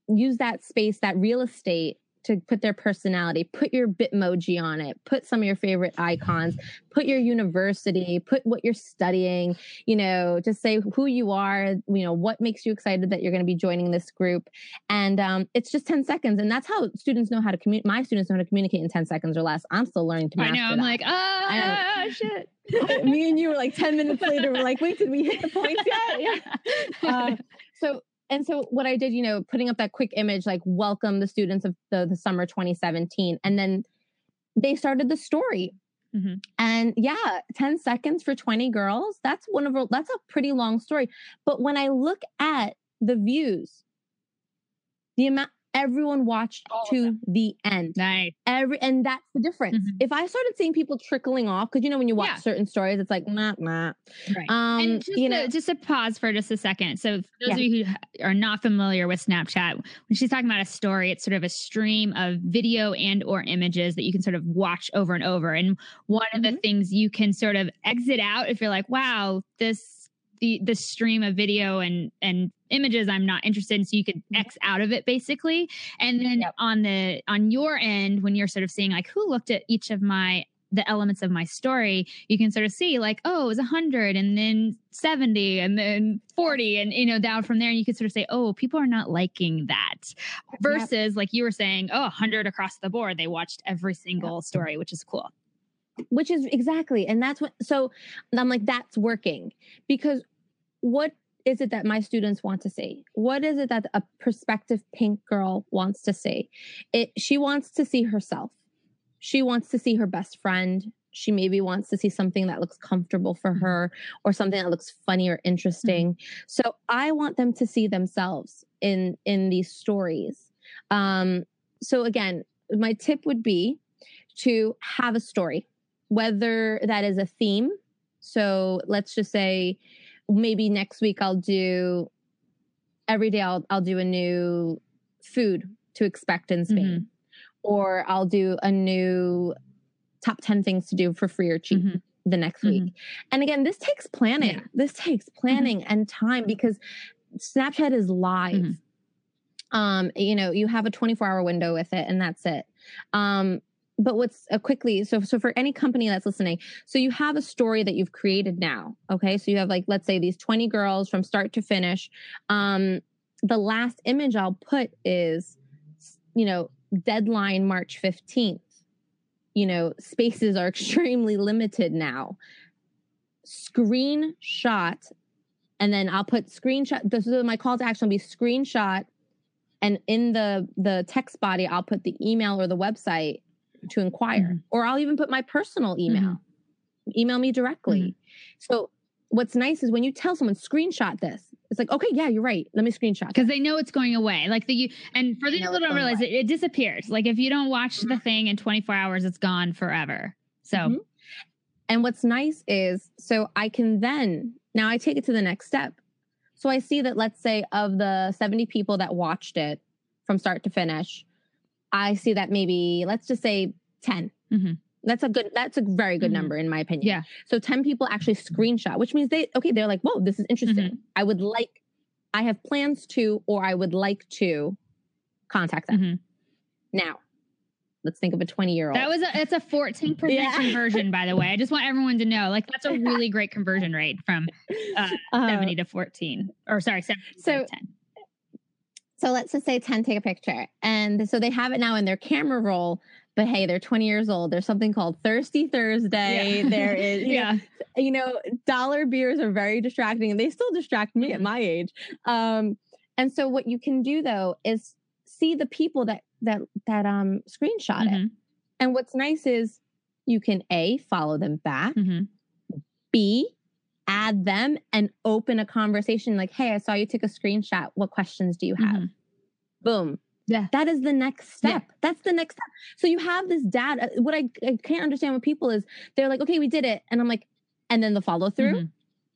use that space, that real estate to put their personality, put your Bitmoji on it, put some of your favorite icons, put your university, put what you're studying, you know, just say who you are, you know, what makes you excited that you're going to be joining this group. And um, it's just 10 seconds. And that's how students know how to communicate. My students know how to communicate in 10 seconds or less. I'm still learning to I know. I'm that. like, ah, shit. me and you were like 10 minutes later we're like wait did we hit the points yet yeah. Um, so and so what i did you know putting up that quick image like welcome the students of the, the summer 2017 and then they started the story Mm-hmm. And yeah, 10 seconds for 20 girls, that's one of that's a pretty long story. But when I look at the views, the amount everyone watched to the end. Nice. Every and that's the difference. Mm-hmm. If I started seeing people trickling off, because you know when you watch yeah. certain stories, it's like nah, nah. Right. Um, and just you know, just to pause for just a second. So those yeah. of you who are not familiar with Snapchat, when she's talking about a story, it's sort of a stream of video and or images that you can sort of watch over and over. And one mm-hmm. of the mm-hmm. things you can sort of exit out if you're like, wow, this the the stream of video and and images i'm not interested in so you could mm-hmm. x out of it basically and then yep. on the on your end when you're sort of seeing like who looked at each of my the elements of my story you can sort of see like oh it was 100 and then 70 and then 40 and you know down from there and you could sort of say oh people are not liking that versus yep. like you were saying oh 100 across the board they watched every single yep. story which is cool which is exactly and that's what so i'm like that's working. Because what is it that my students want to see? What is it that a prospective pink girl wants to see? It she wants to see herself. She wants to see her best friend. She maybe wants to see something that looks comfortable for mm-hmm. her or something that looks funny or interesting. Mm-hmm. so i want them to see themselves in in these stories. Um so again my tip would be to have a story whether that is a theme. So let's just say maybe next week I'll do every day I'll I'll do a new food to expect in Spain. Mm-hmm. Or I'll do a new top 10 things to do for free or cheap mm-hmm. the next week. Mm-hmm. And again, this takes planning. Yeah. This takes planning mm-hmm. and time because Snapchat is live. Mm-hmm. Um, you know, you have a 24 hour window with it and that's it. Um, but what's uh, quickly so so for any company that's listening so you have a story that you've created now okay? So you have like let's say these 20 girls from start to finish um the last image i'll put is you know deadline march 15th you know spaces are extremely limited now. Screenshot and then i'll put screenshot this is my call to action will be screenshot and in the the text body i'll put the email or the website to inquire mm-hmm. or i'll even put my personal email mm-hmm. email me directly mm-hmm. so what's nice is when you tell someone screenshot this it's like okay yeah you're right let me screenshot because they know it's going away like the you and for the people don't realize it, it disappears like if you don't watch the mm-hmm. thing in 24 hours it's gone forever so mm-hmm. and what's nice is so i can then now i take it to the next step so i see that let's say of the 70 people that watched it from start to finish I see that maybe let's just say 10. Mm-hmm. That's a good, that's a very good mm-hmm. number in my opinion. Yeah. So 10 people actually screenshot, which means they, okay, they're like, whoa, this is interesting. Mm-hmm. I would like, I have plans to, or I would like to contact them. Mm-hmm. Now, let's think of a 20 year old. That was a, it's a 14 yeah. conversion, by the way. I just want everyone to know, like, that's a really great conversion rate from uh, uh, 70 to 14, or sorry, 70 so, to 10 so let's just say 10 take a picture. And so they have it now in their camera roll, but hey, they're 20 years old. There's something called Thirsty Thursday. Yeah. There is, yeah. Know, you know, dollar beers are very distracting and they still distract me at mm-hmm. my age. Um, and so what you can do though is see the people that that that um screenshot mm-hmm. it. And what's nice is you can A follow them back. Mm-hmm. B add them and open a conversation like, hey, I saw you took a screenshot. What questions do you have? Mm-hmm. Boom. Yeah. That is the next step. Yeah. That's the next step. So you have this data. What I, I can't understand with people is they're like, okay, we did it. And I'm like, and then the follow through. Mm-hmm.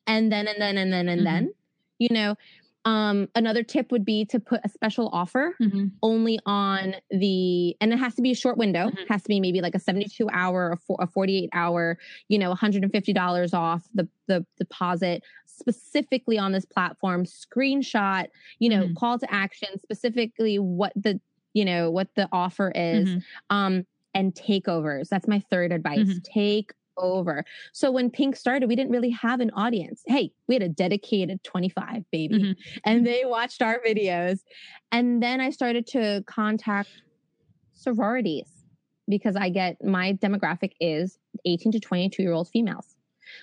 And then, and then, and then, and mm-hmm. then, you know, um, another tip would be to put a special offer mm-hmm. only on the, and it has to be a short window. Mm-hmm. It has to be maybe like a 72 hour or a 48 hour, you know, $150 off the, the deposit specifically on this platform, screenshot, you know, mm-hmm. call to action, specifically what the, you know, what the offer is. Mm-hmm. Um, and takeovers. That's my third advice. Mm-hmm. Take over. So when Pink started, we didn't really have an audience. Hey, we had a dedicated 25 baby mm-hmm. and they watched our videos. And then I started to contact sororities because I get my demographic is 18 to 22 year old females.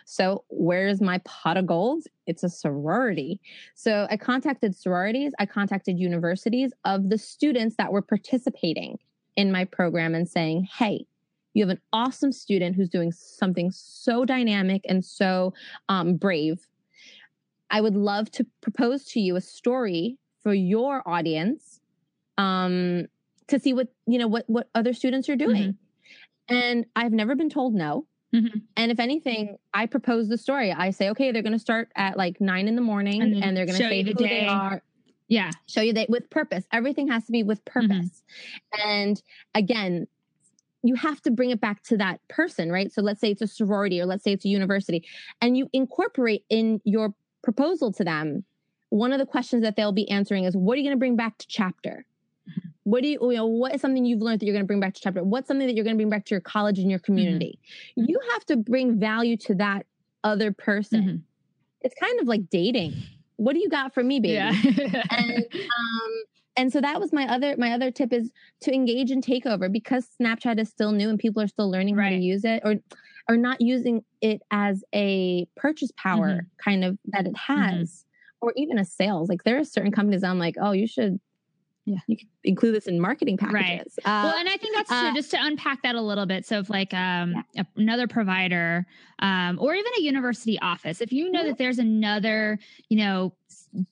So where's my pot of gold? It's a sorority. So I contacted sororities, I contacted universities of the students that were participating in my program and saying, hey, you have an awesome student who's doing something so dynamic and so um, brave. I would love to propose to you a story for your audience um, to see what you know what what other students are doing. Mm-hmm. And I've never been told no. Mm-hmm. And if anything, I propose the story. I say, okay, they're going to start at like nine in the morning, and, and they're going to say the who day. they are. Yeah, show you that with purpose. Everything has to be with mm-hmm. purpose. Mm-hmm. And again, you have to bring it back to that person, right? So let's say it's a sorority or let's say it's a university, and you incorporate in your proposal to them. One of the questions that they'll be answering is, "What are you going to bring back to chapter?" Mm-hmm. What do you, you know, what is something you've learned that you're going to bring back to chapter? What's something that you're going to bring back to your college and your community? Mm-hmm. You have to bring value to that other person. Mm-hmm. It's kind of like dating. What do you got for me, baby? Yeah. and um, and so that was my other my other tip is to engage in takeover because Snapchat is still new and people are still learning right. how to use it or or not using it as a purchase power mm-hmm. kind of that it mm-hmm. has mm-hmm. or even a sales. Like there are certain companies I'm like, oh, you should yeah. you could include this in marketing packages. Right. Uh, well, and I think that's true. Uh, just to unpack that a little bit. So, if like um, yeah. another provider um, or even a university office, if you know mm-hmm. that there's another, you know,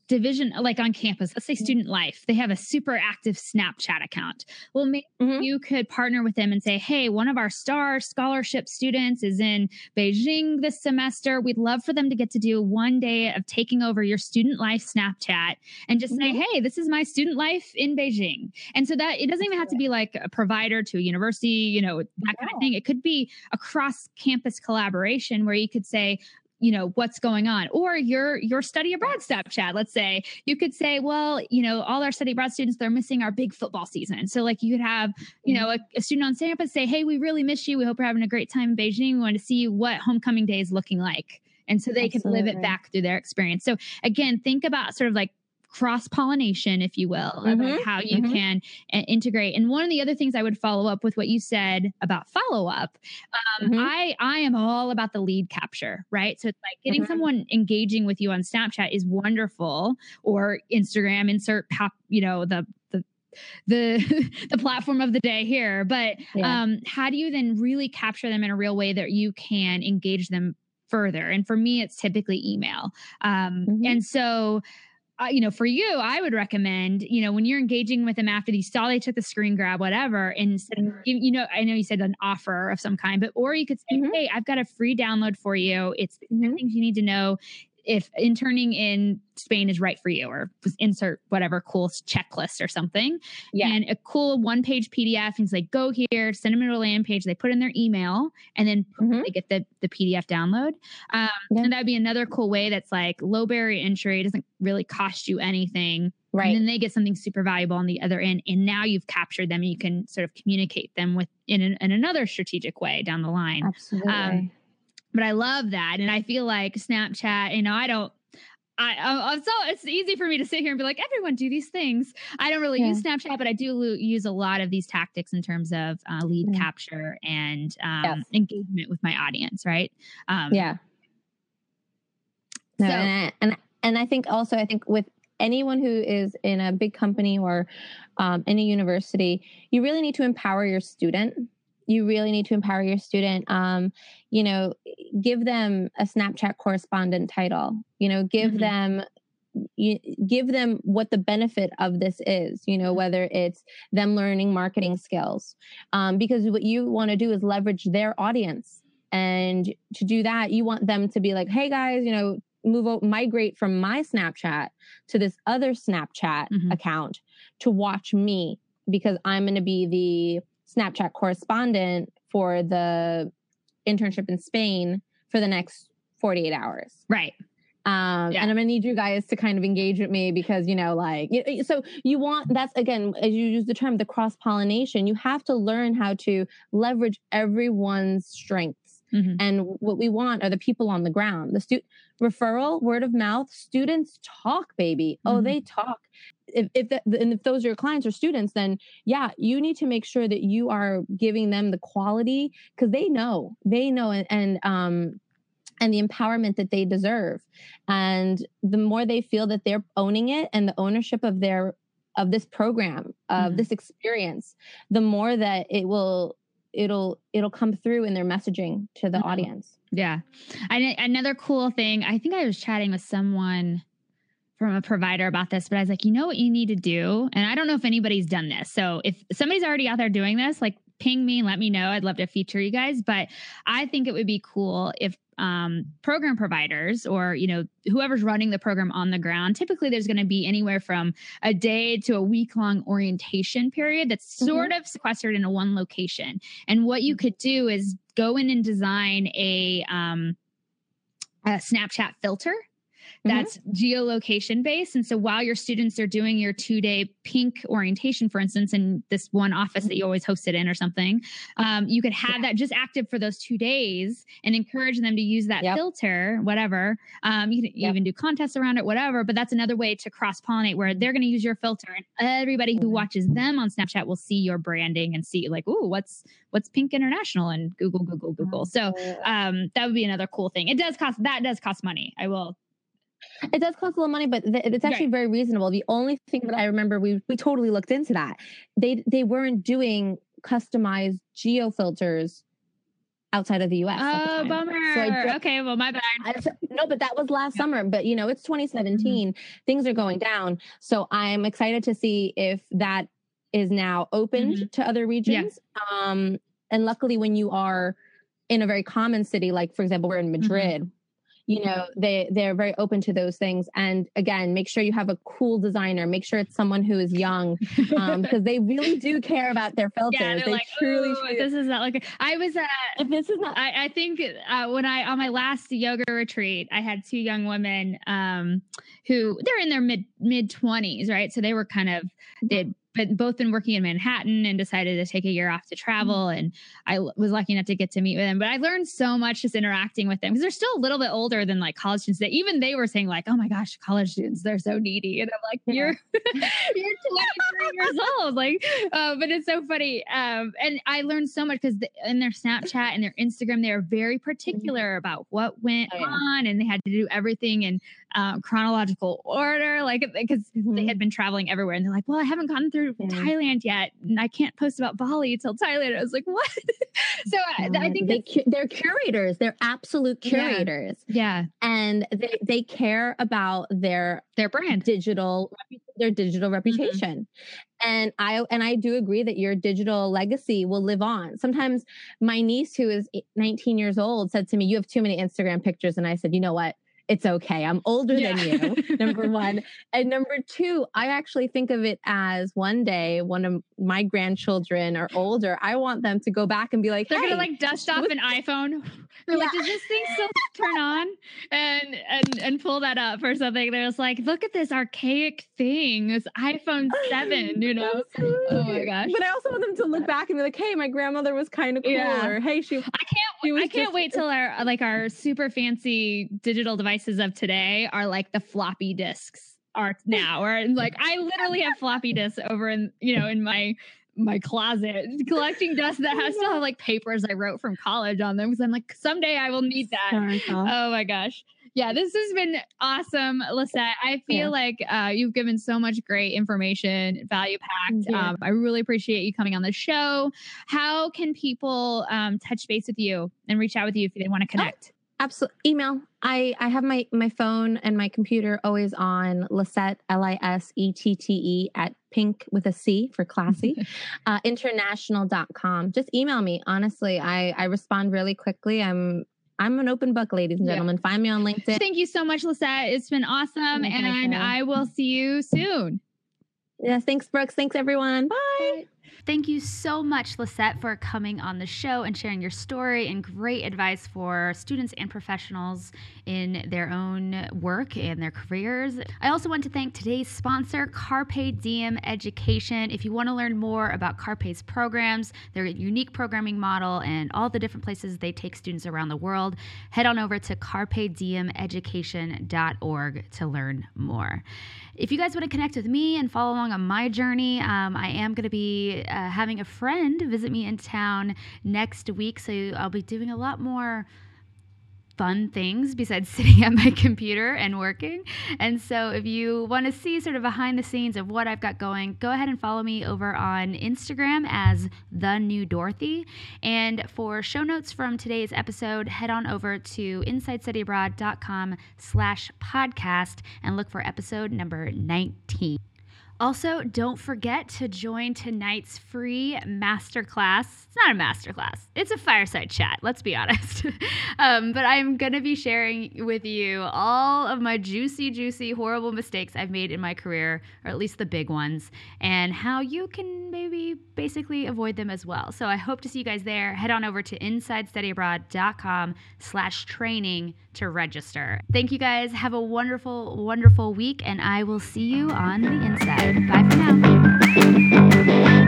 division like on campus let's say mm-hmm. student life they have a super active snapchat account well maybe mm-hmm. you could partner with them and say hey one of our star scholarship students is in beijing this semester we'd love for them to get to do one day of taking over your student life snapchat and just mm-hmm. say hey this is my student life in beijing and so that it doesn't even have to be like a provider to a university you know that kind of thing it could be a cross campus collaboration where you could say you know what's going on or your your study abroad snapchat let's say. You could say well you know all our study abroad students they're missing our big football season. So like you could have you know mm-hmm. a, a student on campus say hey we really miss you. We hope you're having a great time in beijing. We want to see what homecoming day is looking like. And so they Absolutely. can live it back through their experience. So again think about sort of like cross pollination, if you will, mm-hmm. about how you mm-hmm. can uh, integrate. And one of the other things I would follow up with what you said about follow up, um, mm-hmm. I I am all about the lead capture, right? So it's like getting mm-hmm. someone engaging with you on Snapchat is wonderful, or Instagram, insert pop, you know the the the the platform of the day here but yeah. um how do you then really capture them in a real way that you can engage them further and for me it's typically email um mm-hmm. and so uh, you know, for you, I would recommend, you know, when you're engaging with them after you saw they took the screen grab, whatever, and mm-hmm. you know, I know you said an offer of some kind, but or you could say, mm-hmm. hey, I've got a free download for you. It's mm-hmm. things you need to know if interning in Spain is right for you, or insert whatever cool checklist or something. Yeah. And a cool one page PDF. And it's like, go here, send them to a land page. They put in their email and then mm-hmm. they get the, the PDF download. Um, yeah. And that'd be another cool way that's like low barrier entry. Doesn't really cost you anything. Right. And then they get something super valuable on the other end. And now you've captured them. And you can sort of communicate them with in, an, in another strategic way down the line. Absolutely. Um, but I love that. And I feel like Snapchat, you know, I don't, I, I'm so it's easy for me to sit here and be like, everyone do these things. I don't really yeah. use Snapchat, but I do lo- use a lot of these tactics in terms of uh, lead yeah. capture and um, yes. engagement with my audience. Right. Um, yeah. No, so, and, I, and and I think also I think with anyone who is in a big company or um, in a university, you really need to empower your student you really need to empower your student um, you know give them a snapchat correspondent title you know give mm-hmm. them you give them what the benefit of this is you know whether it's them learning marketing skills um, because what you want to do is leverage their audience and to do that you want them to be like hey guys you know move migrate from my snapchat to this other snapchat mm-hmm. account to watch me because i'm going to be the Snapchat correspondent for the internship in Spain for the next 48 hours. Right. Um, yeah. and I'm gonna need you guys to kind of engage with me because, you know, like, so you want that's again, as you use the term, the cross pollination, you have to learn how to leverage everyone's strengths. Mm-hmm. And what we want are the people on the ground. The stu- referral, word of mouth, students talk, baby. Mm-hmm. Oh, they talk if if, the, and if those are your clients or students then yeah you need to make sure that you are giving them the quality because they know they know and, and um and the empowerment that they deserve and the more they feel that they're owning it and the ownership of their of this program of mm-hmm. this experience the more that it will it'll it'll come through in their messaging to the Mhm. audience. Yeah. And another cool thing, I think I was chatting with someone from a provider about this, but I was like, you know what you need to do? And I don't know if anybody's done this. So if somebody's already out there doing this, like ping me and let me know. I'd love to feature you guys. But I think it would be cool if um, program providers or you know whoever's running the program on the ground typically there's going to be anywhere from a day to a week long orientation period that's sort of sequestered in a one location and what you could do is go in and design a um, a snapchat filter that's geolocation based. And so while your students are doing your two day pink orientation, for instance, in this one office that you always hosted in or something, um, you could have that just active for those two days and encourage them to use that Yep. filter, whatever. Um, you can Yep. even do contests around it, whatever. But that's another way to cross pollinate where they're going to use your filter and everybody who Mhm. watches them on Snapchat will see your branding and see like, ooh, what's what's Pink International and Google, Google, Google. So um, that would be another cool thing. It does cost that does cost money. I will It does cost a little money, but th- it's actually very reasonable. The only thing that I remember, we we totally looked into that. They they weren't doing customized geo filters outside of the U.S. Oh, bummer. So I ju- okay, well, my bad. I no, but that was last summer. But you know, it's mm-hmm. 2017. Things are going down, so I'm excited to see if that is now opened mm-hmm. to other regions. Um, and luckily, when you are in a very common city, like for example, we're in mm-hmm. Madrid. You know, they they're very open to those things. And again, make sure you have a cool designer. Make sure it's someone who is young, um, because they really do care about their filters. yeah, they're like, truly. "Ooh, this is not like I was. Uh, if this is not I, I think uh, when I on my last yoga retreat, I had two young women um, who they're in their mid mid twenties, right? So they were kind of they'd but both been working in Manhattan and decided to take a year off to travel. And I was lucky enough to get to meet with them. But I learned so much just interacting with them because they're still a little bit older than like college students. That even they were saying like, "Oh my gosh, college students, they're so needy." And I'm like, Yeah. "You're you're 23 years old." Like, uh, but it's so funny. Um, and I learned so much because in their Snapchat and their Instagram, they are very particular about what went Oh, yeah. on, and they had to do everything in um, chronological order, like because they Mhm. had been traveling everywhere, and they're like, "Well, I haven't gotten through Yeah. Thailand yet, and I can't post about Bali till Thailand." I was like, "What?" so uh, I, I think they, they're curators. They're absolute curators, yeah, and they they care about their their brand. digital their digital mm-hmm. reputation. And I and I do agree that your digital legacy will live on. Sometimes my niece who is 19 years old said to me, "You have too many Instagram pictures." And I said, "You know what? It's okay. I'm older Yeah. than you." Number 1. And number 2, I actually think of it as one day one of my grandchildren are older, I want them to go back and be like, They're "Hey, gonna like dust off an iPhone. They're like, does this thing still turn on? And and and pull that up or something. They're just like, look at this archaic thing, this iPhone seven. You know? Oh my gosh. But I also want them to look back and be like, "Hey, my grandmother was kind of cool," Yeah. or "Hey, she." I can't. I can't just- wait till our like our super fancy digital devices of today are like the floppy disks are now. Or like I literally have floppy disks over in you know in my my closet collecting dust that has still have like papers I wrote from college on them because I'm like someday I will need that. Oh my gosh. Yeah, this has been awesome, Lisette. I feel Yeah. like uh, you've given so much great information, value packed. Yeah. Um, I really appreciate you coming on the show. How can people um, touch base with you and reach out with you if they want to connect? Absolutely. Email. I I have my my phone and my computer always on Lisette L I S E T T E at pink with a C for classy uh, international.com. Just email me. Honestly, I I respond really quickly. I'm I'm an open book, ladies and Yeah. gentlemen. Find me on LinkedIn. Thank you so much, Lisette. It's been awesome, and. I will see you soon. Yes, thanks, Brooks. Thanks, everyone. Bye. Thank you so much, Lisette, for coming on the show and sharing your story and great advice for students and professionals in their own work and their careers. I also want to thank today's sponsor, Carpe Diem Education. If you want to learn more about Carpe's programs, their unique programming model, and all the different places they take students around the world, head on over to carpediemeducation.org to learn more. If you guys want to connect with me and follow along on my journey, um, I am going to be uh, having a friend visit me in town next week. So I'll be doing a lot more fun things besides sitting at my computer and working. And so, if you want to see sort of behind the scenes of what I've got going, go ahead and follow me over on Instagram as the new Dorothy. And for show notes from today's episode, head on over to insidestudyabroad.com slash podcast and look for episode number 19. Also, don't forget to join tonight's free masterclass. It's not a masterclass, it's a fireside chat, let's be honest. um, but I'm going to be sharing with you all of my juicy, juicy, horrible mistakes I've made in my career, or at least the big ones, and how you can maybe basically avoid them as well. So I hope to see you guys there. Head on over to insidestudyabroad.com slash training to register. Thank you guys. Have a wonderful, wonderful week, and I will see you on the inside. Bye for now.